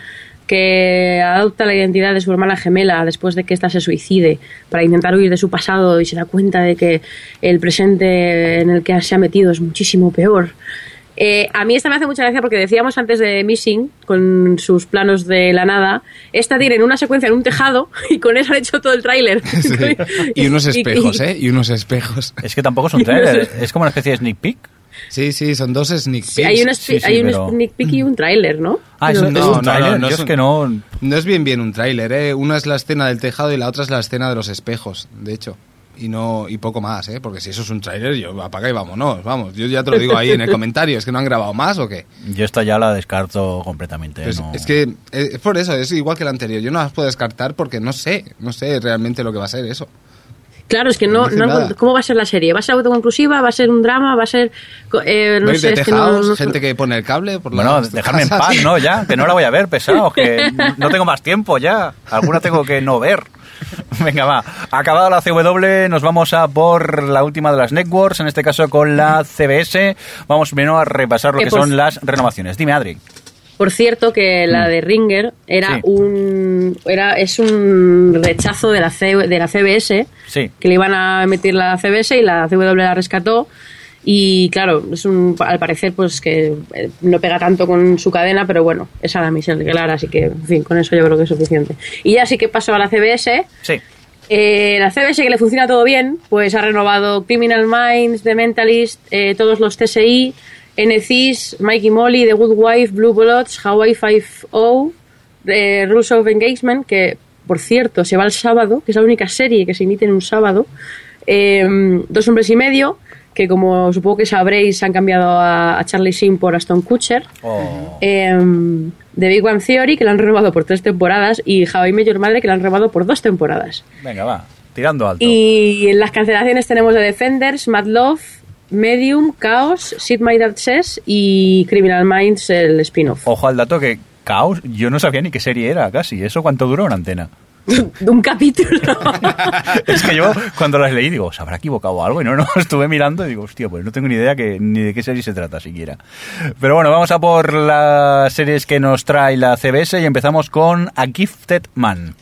que adopta la identidad de su hermana gemela después de que ésta se suicide para intentar huir de su pasado y se da cuenta de que el presente en el que se ha metido es muchísimo peor. Eh, a mí esta me hace mucha gracia porque decíamos antes de Missing, con sus planos de la nada, esta tiene una secuencia en un tejado y con eso han hecho todo el tráiler. <laughs> Sí. Y unos <laughs> espejos, y- ¿eh? Y unos espejos. Es que tampoco es un <laughs> trailer, es como una especie de sneak peek. Sí, sí, son dos sneak peeks. Sí, hay un, Sí, sí, hay un pero- sneak peek y un tráiler, ¿no? Ah, es, Pero- un- no, es no, un no, no Yo es un- que no. No es bien bien un tráiler, ¿eh? Una es la escena del tejado y la otra es la escena de los espejos, de hecho. Y no y poco más, ¿eh? Porque si eso es un tráiler, yo apaga y vámonos, vamos. Yo ya te lo digo ahí en el <laughs> comentario, ¿es que no han grabado más o qué? Yo esta ya la descarto completamente. Pues no- Es que eh, es por eso, es igual que la anterior. Yo no las puedo descartar porque no sé, no sé realmente lo que va a ser eso. Claro, es que no, No. ¿Cómo va a ser la serie? ¿Va a ser autoconclusiva? ¿Va a ser un drama? ¿Va a ser.? co- eh, no ¿Veis sé, de es que no- gente que pone el cable por Bueno, las dejarme en paz, ¿no? Ya, que no la voy a ver, pesados, que no tengo más tiempo ya. Alguna tengo que no ver. Venga, va. Acabada la CW, nos vamos a por la última de las networks, en este caso con la CBS. Vamos primero a repasar lo Que que por- son las renovaciones. Dime, Adri. Por cierto, que la de Ringer era Mm. Sí. un. Era, es un rechazo de la, C- de la CBS, Sí. que le iban a emitir la CBS y la CW la rescató. Y claro, es un, al parecer, pues que eh, no pega tanto con su cadena, pero bueno, es a la Michelle Gellar, así que, en fin, con eso yo creo que es suficiente. Y ya sí que pasó a la CBS. Sí. Eh, la CBS, que le funciona todo bien, pues ha renovado Criminal Minds, The Mentalist, eh, todos los TSI, NCIS, Mikey Molly, The Good Wife, Blue Bloods, Hawaii 5-0, eh, Rules of Engagement, que por cierto se va el sábado, que es la única serie que se emite en un sábado, eh, Dos Hombres y Medio, que como supongo que sabréis han cambiado a, a Charlie Sheen por Aston Kutcher. Oh. Em, The Big One Theory, que la han renovado por tres temporadas, y How I Met Your Mother, que la han renovado por dos temporadas. Venga, va. Tirando alto. Y en las cancelaciones tenemos The Defenders, Mad Love, Medium, Chaos, Sid My Dad Says y Criminal Minds, el spin-off. Ojo al dato que Caos, yo no sabía ni qué serie era casi. ¿Eso cuánto duró en antena? <laughs> De un capítulo. <laughs> es que yo cuando las leí digo, ¿se habrá equivocado algo? Y no, no, <laughs> estuve mirando y digo, hostia, pues no tengo ni idea que, ni de qué serie se trata siquiera. Pero bueno, vamos a por las series que nos trae la CBS y empezamos con A Gifted Man.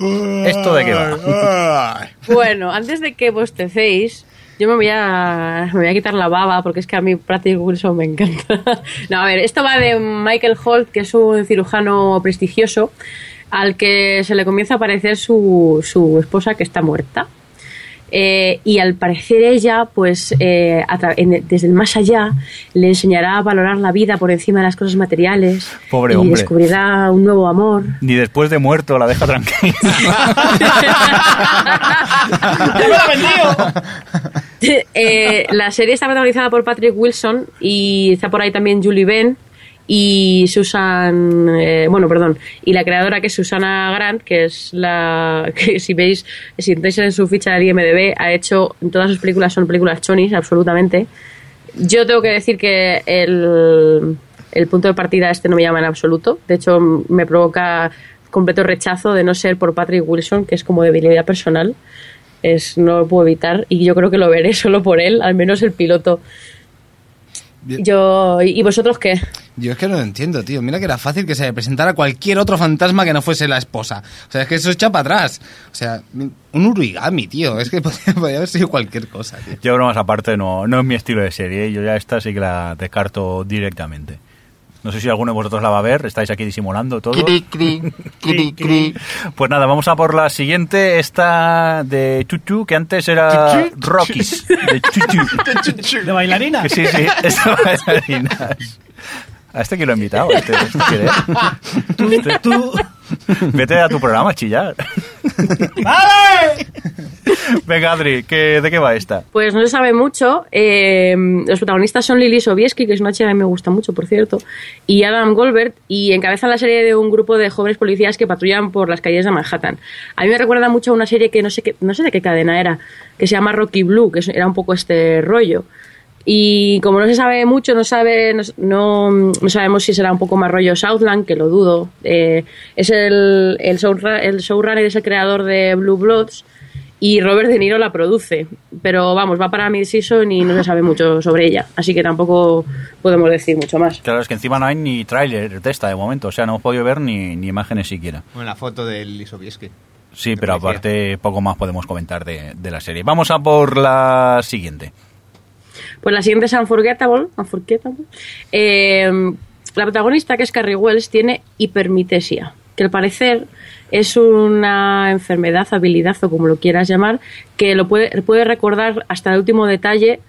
¿Esto de qué va? bueno, antes de que bostecéis, yo me voy, a, me voy a quitar la baba porque es que a mí Patrick Wilson me encanta. <laughs> no, a ver, esto va de Michael Holt, que es un cirujano prestigioso, al que se le comienza a aparecer su, su esposa que está muerta. Eh, y al parecer ella, pues eh, en- desde el más allá, le enseñará a valorar la vida por encima de las cosas materiales. Pobre y hombre. descubrirá un nuevo amor. Ni después de muerto la deja tranquila. <laughs> <laughs> Eh, la serie está protagonizada por Patrick Wilson y está por ahí también Julie Ben. Y Susan, eh, bueno, perdón, y la creadora que es Susana Grant, que es la <laughs> que si veis, si entráis en su ficha de IMDb, ha hecho, todas sus películas son películas chonis, absolutamente. Yo tengo que decir que el, el punto de partida este no me llama en absoluto, de hecho me provoca completo rechazo de no ser por Patrick Wilson, que es como debilidad personal. Es, no lo puedo evitar y yo creo que lo veré <laughs> solo por él, al menos el piloto. Bien. Yo, ¿Y vosotros qué? Yo es que no lo entiendo, tío. Mira que era fácil que se presentara cualquier otro fantasma que no fuese la esposa. O sea, es que eso echa para atrás. O sea, un origami, tío. Es que <laughs> podría, podría haber sido cualquier cosa, tío. Yo bromas aparte no, no es mi estilo de serie, yo ya esta sí que la descarto directamente. No sé si alguno de vosotros la va a ver, estáis aquí disimulando todo. Cri, cri, cri, cri. Pues nada, vamos a por la siguiente, esta de Chuchu, que antes era ¿Chuchu? Rockies. <laughs> De Chuchu. ¿De bailarina? Que sí, sí, <laughs> es de bailarinas. A este que lo he invitado. Este, este. Este- Tú... <laughs> Vete a tu programa a chillar. <laughs> ¡Vale! Venga, Adri, ¿qué, ¿de qué va esta? Pues no se sabe mucho. Eh, los protagonistas son Lily Sobieski, que es una chica que me gusta mucho, por cierto, y Adam Goldberg, y encabezan la serie de un grupo de jóvenes policías que patrullan por las calles de Manhattan. A mí me recuerda mucho a una serie que no sé, qué, no sé de qué cadena era, que se llama Rocky Blue, que era un poco este rollo. Y como no se sabe mucho, no sabe no, no, no sabemos si será un poco más rollo Southland, que lo dudo. Eh, es el, el, showra- el showrunner, es el creador de Blue Bloods y Robert De Niro la produce. Pero vamos, va para mid-season y no se sabe mucho sobre ella. Así que tampoco podemos decir mucho más. Claro, es que encima no hay ni tráiler de esta de momento, o sea, no hemos podido ver ni, ni imágenes siquiera. Con la foto del Lisobieski. Sí, pero parecía. aparte poco más podemos comentar de, de la serie. Vamos a por la siguiente. Pues la siguiente es Unforgettable. Unforgettable. Eh, la protagonista, que es Carrie Wells, tiene hipermitesia, que al parecer es una enfermedad, habilidad o como lo quieras llamar, que lo puede, puede recordar hasta el último detalle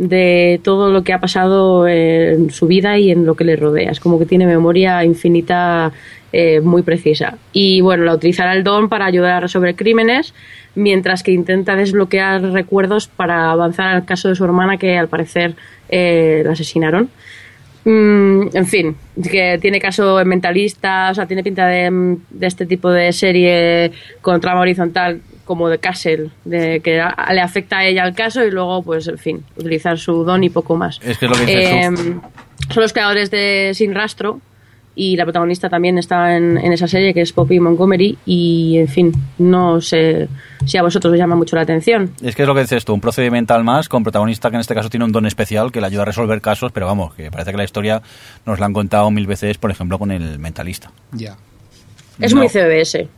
de todo lo que ha pasado en su vida y en lo que le rodea. Es como que tiene memoria infinita eh, muy precisa. Y bueno, la utilizará el don para ayudar a resolver crímenes, mientras que intenta desbloquear recuerdos para avanzar al caso de su hermana que al parecer eh, la asesinaron. Mm, en fin, que tiene caso mentalista, o sea, tiene pinta de, de este tipo de serie con trama horizontal como de Castle, de que a- le afecta a ella el caso y luego, pues, en fin, utilizar su don y poco más. Es que es lo que. Eh, son los creadores de Sin Rastro y la protagonista también está en, en esa serie que es Poppy Montgomery y, en fin, no sé si a vosotros os llama mucho la atención. Es que es lo que dices tú, un procedimental más con protagonista que en este caso tiene un don especial que le ayuda a resolver casos, pero vamos, que parece que la historia nos la han contado mil veces, por ejemplo, con el mentalista. Ya. Es No. muy CBS.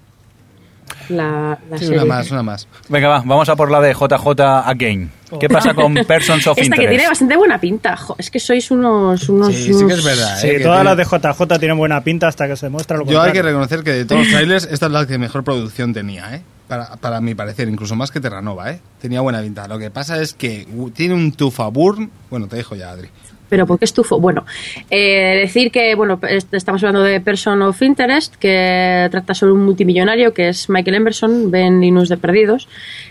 La, la Sí, serie. una más, una más. Venga, va, vamos a por la de JJ Again. ¿Qué pasa con <laughs> Persons of Esta que tiene bastante buena pinta. Jo, es que sois unos... unos Sí, sí que es verdad. Sí, eh, todas tiene- las de JJ tienen buena pinta hasta que se muestra lo Yo hay que contrario. reconocer que de todos los <laughs> trailers, esta es la que mejor producción tenía, ¿eh? Para, para mi parecer, incluso más que Terranova, ¿eh? Tenía buena pinta. Lo que pasa es que tiene un tufa burn. Bueno, te dejo ya, Adri. Pero ¿por qué estufo? Bueno, eh, decir que bueno est- estamos hablando de Person of Interest, que trata sobre un multimillonario que es Michael Emerson, Ben Linus de Perdidos,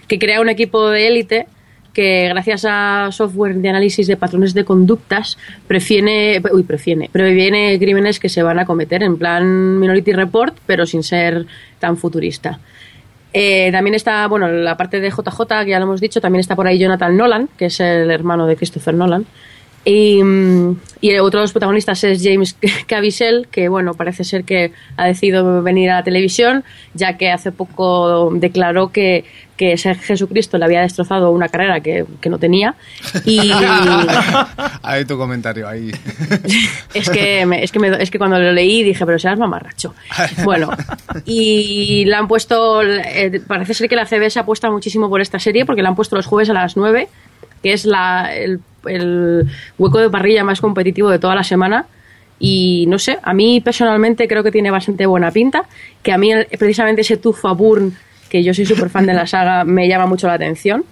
que crea un equipo de élite que gracias a software de análisis de patrones de conductas prefiere, uy, prefiere, previene crímenes que se van a cometer en plan Minority Report, pero sin ser tan futurista. Eh, también está, bueno, la parte de JJ, que ya lo hemos dicho, también está por ahí Jonathan Nolan, que es el hermano de Christopher Nolan. Y, otro de los protagonistas es James <laughs> Caviezel, que bueno, parece ser que ha decidido venir a la televisión, ya que hace poco declaró que, que ese Jesucristo le había destrozado una carrera que, que no tenía. Y <laughs> ahí tu comentario, ahí. <laughs> es que, me- es, que me- es que cuando lo leí dije, pero serás mamarracho. Bueno, y la han puesto, eh, parece ser que la CBS apuesta muchísimo por esta serie porque la han puesto los jueves a las 9, que es la, el, el hueco de parrilla más competitivo de toda la semana. Y no sé, a mí personalmente creo que tiene bastante buena pinta, que a mí precisamente ese Tufa Burn, que yo soy súper fan de la saga, <laughs> me llama mucho la atención.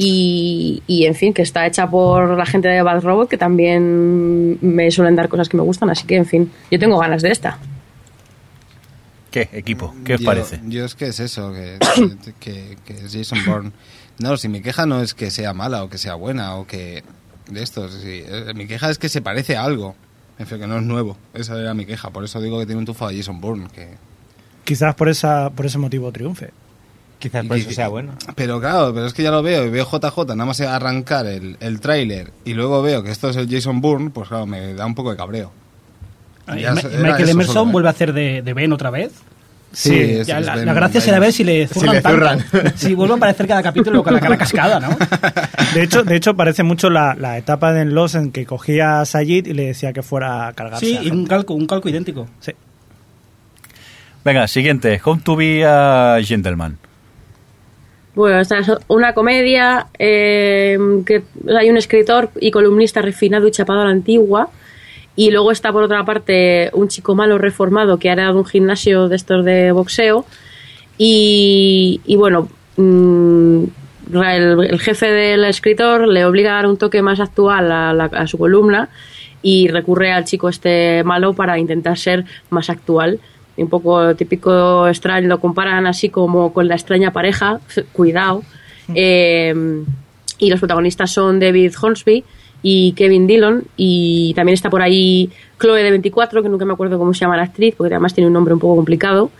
Y, y, en fin, que está hecha por la gente de Bad Robot, que también me suelen dar cosas que me gustan, así que en fin, yo tengo ganas de esta. ¿Qué equipo? ¿Qué os Yo- parece? Yo es que es eso, que, <coughs> que, que es Jason Bourne. No, si mi queja no es que sea mala o que sea buena o que de esto, sí, eh, mi queja es que se parece a algo. En fin, que no es nuevo. Esa era mi queja. Por eso digo que tiene un tufo a Jason Bourne. Que... Quizás por, esa, por ese motivo triunfe. Quizás por que- eso sea bueno. Pero claro, pero es que ya lo veo. Y veo JJ nada más arrancar el, el tráiler y luego veo que esto es el Jason Bourne, pues claro, me da un poco de cabreo. Y Michael Emerson solo, ¿eh? vuelve a hacer de, de Ben otra vez. Sí, es- Ya es la, gracia será ver si le Si zurran le zurran. tanto. <laughs> Si vuelve a aparecer cada capítulo con la cara cascada, ¿no? <laughs> De hecho, de hecho parece mucho la, la etapa de Los en que cogía a Sayid y le decía que fuera a cargarse. Sí, a y un calco, un calco idéntico. Sí. Venga, siguiente. Home to be a gentleman. Bueno, esta es una comedia eh, que hay un escritor y columnista refinado y chapado a la antigua. Y luego está por otra parte un chico malo reformado que ha dado un gimnasio de estos de boxeo. Y, y bueno, mm, el, el jefe del escritor le obliga a dar un toque más actual a, la- a su columna y recurre al chico este malo para intentar ser más actual. Y un poco típico extraño, lo comparan así como con la extraña pareja, cuidado. Eh, y los protagonistas son David Hornsby y Kevin Dillon y también está por ahí Chloe de 24, que nunca me acuerdo cómo se llama la actriz, porque además tiene un nombre un poco complicado.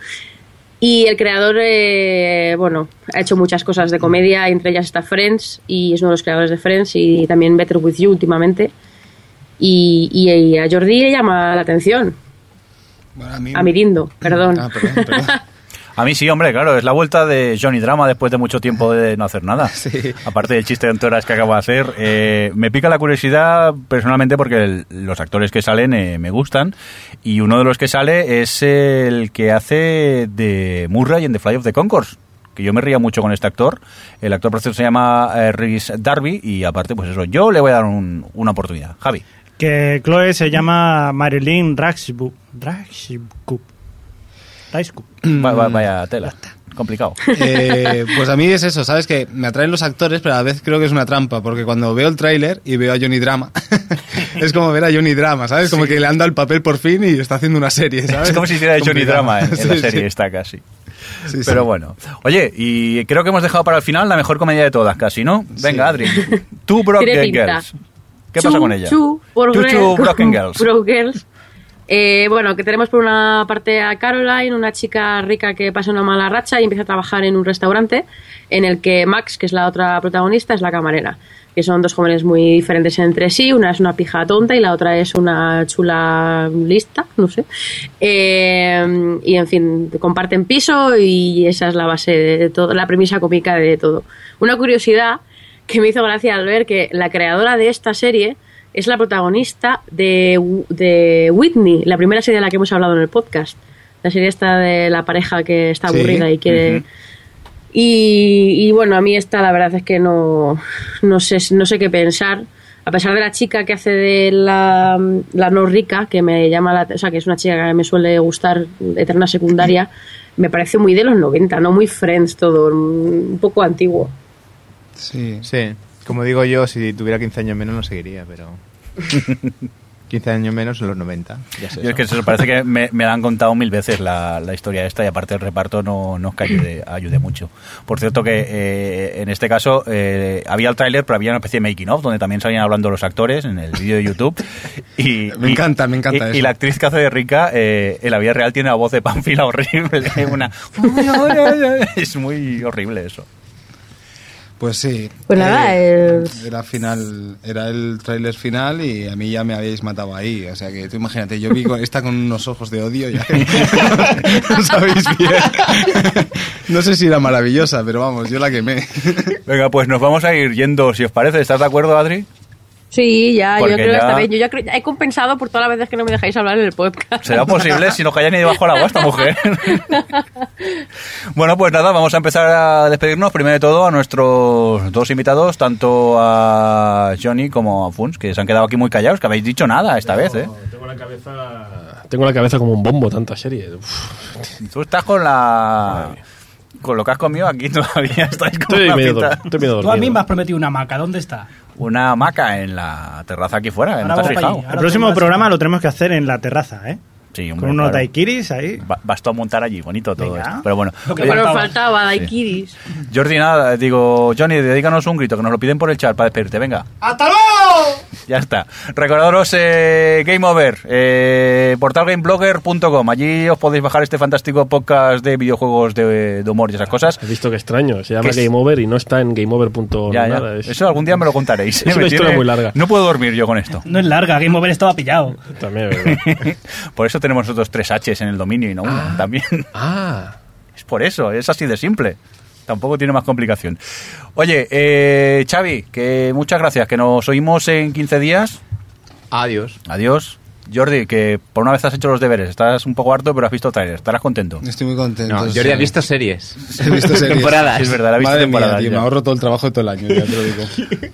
Y el creador, eh, bueno, ha hecho muchas cosas de comedia, entre ellas está Friends, y es uno de los creadores de Friends, y también Better With You últimamente. Y, y- y a Jordi le llama la atención, Bueno, a mí- a Mirindo, perdón. Ah, perdón, perdón. <laughs> A mí sí, hombre, claro, es la vuelta de Johnny Drama después de mucho tiempo de no hacer nada. <laughs> Sí. Aparte del chiste de entoras que acabo de hacer, eh, me pica la curiosidad personalmente porque el- los actores que salen eh, me gustan y uno de los que sale es el que hace de Murray en The Fly of the Concourse que yo me ría mucho con este actor. El actor por cierto se llama eh, Rhys Darby y aparte, pues eso, yo le voy a dar un- una oportunidad. Javi. Que Chloe se llama Marilyn Raxbup. Va- va- vaya tela. Complicado. Eh, pues a mí es eso, ¿sabes? Que me atraen los actores, pero a la vez creo que es una trampa, porque cuando veo el tráiler y veo a Johnny Drama, <laughs> es como ver a Johnny Drama, ¿sabes? Como que le han dado el papel por fin y está haciendo una serie, ¿sabes? Es como si hiciera Johnny Complicado. Drama en, en la <laughs> Sí, serie sí. esta casi. Sí, sí. Pero bueno. Oye, y creo que hemos dejado para el final la mejor comedia de todas, casi, ¿no? Venga, Adri. <laughs> Two Broken. Girls. ¿Qué pasa Two- con ella? two Broken Girls. Eh, bueno, que tenemos por una parte a Caroline, una chica rica que pasa una mala racha y empieza a trabajar en un restaurante en el que Max, que es la otra protagonista, es la camarera. Que son dos jóvenes muy diferentes entre sí. Una es una pija tonta y la otra es una chula lista, no sé. Eh, y en fin, comparten piso y esa es la base de todo, la premisa cómica de todo. Una curiosidad que me hizo gracia al ver que la creadora de esta serie es la protagonista de, de Whitney, la primera serie de la que hemos hablado en el podcast. La serie esta de la pareja que está Sí, aburrida y quiere... y, y bueno, a mí esta la verdad es que no, no, sé, no sé qué pensar. A pesar de la chica que hace de la, la no rica, que me llama la, o sea, que es una chica que me suele gustar, eterna secundaria, me parece muy de los 90, no muy Friends todo, un poco antiguo. Sí. Sí, como digo yo, si tuviera 15 años menos no seguiría, pero... <laughs> 15 años menos en los 90, ya sé. Yo es que eso parece que me, me la han contado mil veces la, la historia esta y aparte el reparto no, no es que ayude, ayude mucho. Por cierto que eh, en este caso eh, había el tráiler pero había una especie de making of donde también salían hablando los actores en el vídeo de YouTube. Y, <laughs> Me y- encanta, me encanta y, eso. y la actriz que hace de Rica eh, en la vida real tiene la voz de Panfila horrible. <laughs> Una, es muy horrible eso. Pues sí. Pues nada, Eh, es- Era final, era el tráiler final y a mí ya me habéis matado ahí. O sea que tú imagínate, yo vi con- esta con unos ojos de odio, ya <laughs> no sabéis bien. No sé si era maravillosa, pero vamos, yo la quemé. Venga, pues nos vamos a ir yendo, si os parece. ¿Estás de acuerdo, Adri? Sí, ya, yo creo que ya- está bien. Yo ya creo- he compensado por todas las veces que no me dejáis hablar en el podcast. ¿Será posible si no calla ni debajo del agua esta mujer? <laughs> bueno, pues nada, vamos a empezar a despedirnos. Primero de todo a nuestros dos invitados, tanto a Johnny como a Funs, que se han quedado aquí muy callados, que habéis dicho nada esta vez, ¿eh? Tengo la cabeza... Tengo la cabeza como un bombo, tanta serie. Uf. Tú estás con la... Con lo que has comido aquí <laughs> todavía estáis con Estoy una medio, pinta- dor- estoy medio Tú a mí me has prometido una hamaca. ¿Dónde está? Una hamaca en la terraza aquí fuera, que no Ahora te has fijado. El próximo programa lo tenemos que hacer en la terraza, ¿eh? Sí, hombre, Con unos claro. daiquiris ahí. Tú a montar allí, bonito todo Venga. esto. Pero bueno, Lo que Pero faltaba. faltaba Daikiris. Jordi, nada, digo, Johnny, dedícanos un grito, que nos lo piden por el chat para despedirte, venga. ¡Hasta luego! Ya está. Recordaros eh, Game Over, eh, portalgameblogger.com. Allí os podéis bajar este fantástico podcast de videojuegos de, de humor y esas cosas. He visto que extraño. Se llama. Game Over y no está en ya. Es- Eso algún día me lo contaréis. Es ¿eh? una historia muy larga. No puedo dormir yo con esto. No es larga, Game Over estaba pillado. También, verdad. <laughs> Por eso tenemos nosotros tres Hs en el dominio y no uno también. ah, <laughs> Es por eso, es así de simple. Tampoco tiene más complicación. Oye, eh, Xavi, que muchas gracias, que nos oímos en 15 días. Adiós. Adiós. Jordi, que por una vez has hecho los deberes, estás un poco harto, pero has visto trailer, estarás contento. Estoy muy contento. No, sí. Jordi ha visto series. <laughs> He visto series. Temporadas. Sí, es verdad, la he visto Madre temporada. mía, tío, me ahorro todo el trabajo de todo el año, ya te lo digo.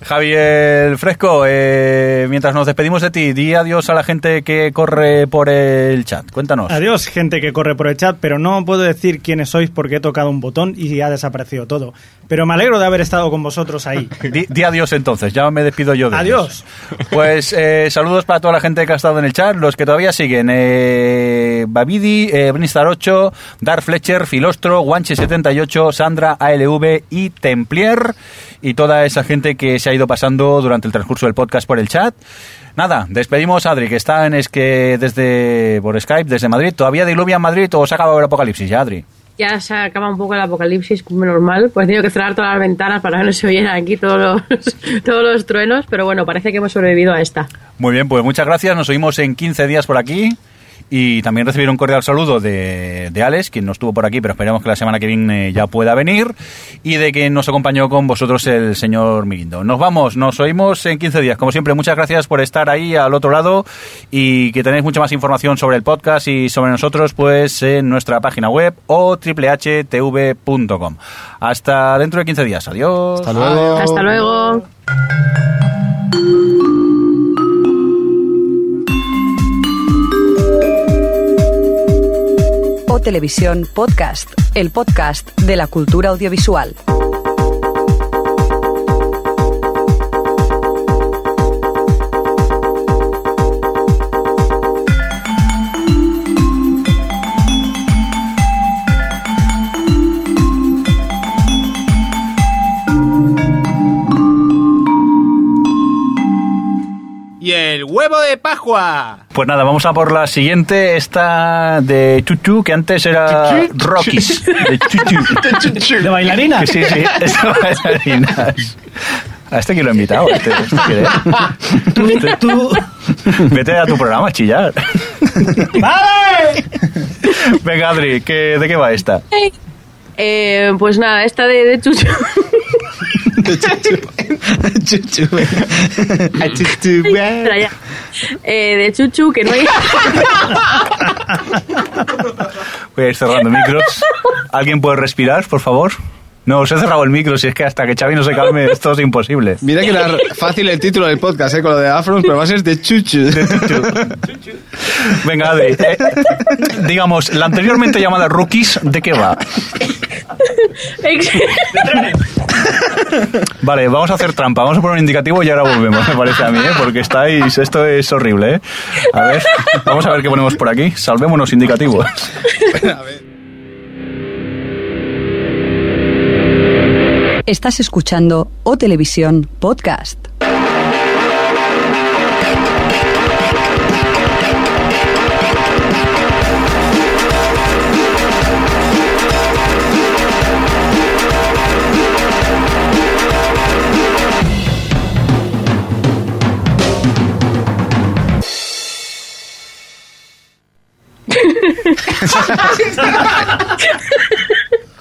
<laughs> Javier Fresco, eh, mientras nos despedimos de ti, di adiós a la gente que corre por el chat. Cuéntanos. Adiós, gente que corre por el chat, pero no puedo decir quiénes sois porque he tocado un botón y ha desaparecido todo. Pero me alegro de haber estado con vosotros ahí. <laughs> Di, di adiós entonces, ya me despido yo de Adiós. ellos. Pues eh, saludos para toda la gente que ha estado en el chat, los que todavía siguen. Eh, Babidi, eh, Brinstar 8, Dar Fletcher, Filostro, Guanche78, Sandra, ALV y Templier. Y toda esa gente que se ha ido pasando durante el transcurso del podcast por el chat. Nada, despedimos a Adri, que está en es que desde por Skype, desde Madrid. ¿Todavía diluvia en Madrid o se ha acabado el apocalipsis ya, Adri? Ya se acaba un poco el apocalipsis como normal, pues he tenido que cerrar todas las ventanas para que no se oyeran aquí todos los, <laughs> todos los truenos, pero bueno, parece que hemos sobrevivido a esta. Muy bien, pues muchas gracias. Nos oímos en 15 días por aquí. Y también recibir un cordial saludo de, de Alex, quien no estuvo por aquí, pero esperemos que la semana que viene ya pueda venir. Y de que nos acompañó con vosotros el señor Mirindo. Nos vamos, nos oímos en 15 días. Como siempre, muchas gracias por estar ahí al otro lado y que tenéis mucha más información sobre el podcast y sobre nosotros pues en nuestra página web o triplhtv.com. Hasta dentro de 15 días. Adiós. Hasta luego. Hasta luego. Televisión Podcast, el podcast de la cultura audiovisual. Pascua. Pues nada, vamos a por la siguiente, esta de Chuchu, que antes era Rockies. <laughs> De Chuchu. ¿De bailarina? Que sí, sí, es de <laughs> bailarinas. A este que lo he invitado. Este, este tú- Vete a tu programa a chillar. ¡Vale! Venga, Adri, ¿qué, ¿de qué va esta? Eh, pues nada, esta de, de Chuchu. <laughs> Espera ya. Eh, de Chuchu, que no hay. Voy a ir cerrando micros. ¿Alguien puede respirar, por favor? No, os he cerrado el micro, si es que hasta que Xavi no se calme <laughs> esto es imposible. Mira que era fácil el título del podcast, ¿eh? Con lo de Afrons, pero va a ser de Chuchu. Venga, Adri. eh, digamos, la anteriormente llamada Rookies, ¿de qué va? Vale, vamos a hacer trampa. Vamos a poner un indicativo y ahora volvemos, me parece a mí, ¿eh? porque estáis. Esto es horrible, ¿eh? A ver, vamos a ver qué ponemos por aquí. Salvémonos indicativos. <laughs> Estás escuchando O Televisión Podcast. <laughs>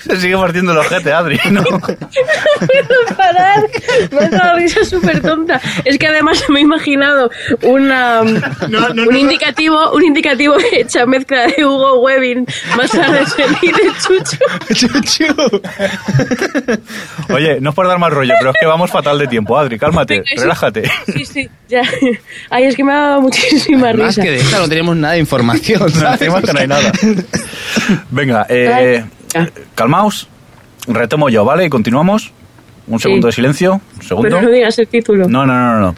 Se sigue partiendo el ojete, Adri, ¿no? <laughs> parar. Me ha dado una risa súper tonta. Es que además me he imaginado una, un indicativo, un indicativo hecha mezcla de Hugo Webbing más tarde y de Chuchu. Chuchu. Oye, no es por dar más rollo, pero es que vamos fatal de tiempo, Adri, cálmate, Venga, relájate. Sí, sí, ya. Ay, es que me ha dado muchísima Más risa. que de esta no tenemos nada de información, No, ¿sabes? encima que no hay nada. Venga, eh, Ay, calmaos, retomo yo, ¿vale? Y continuamos. Un Sí. segundo de silencio, un segundo. Pero no digas el título. No, no, no, no.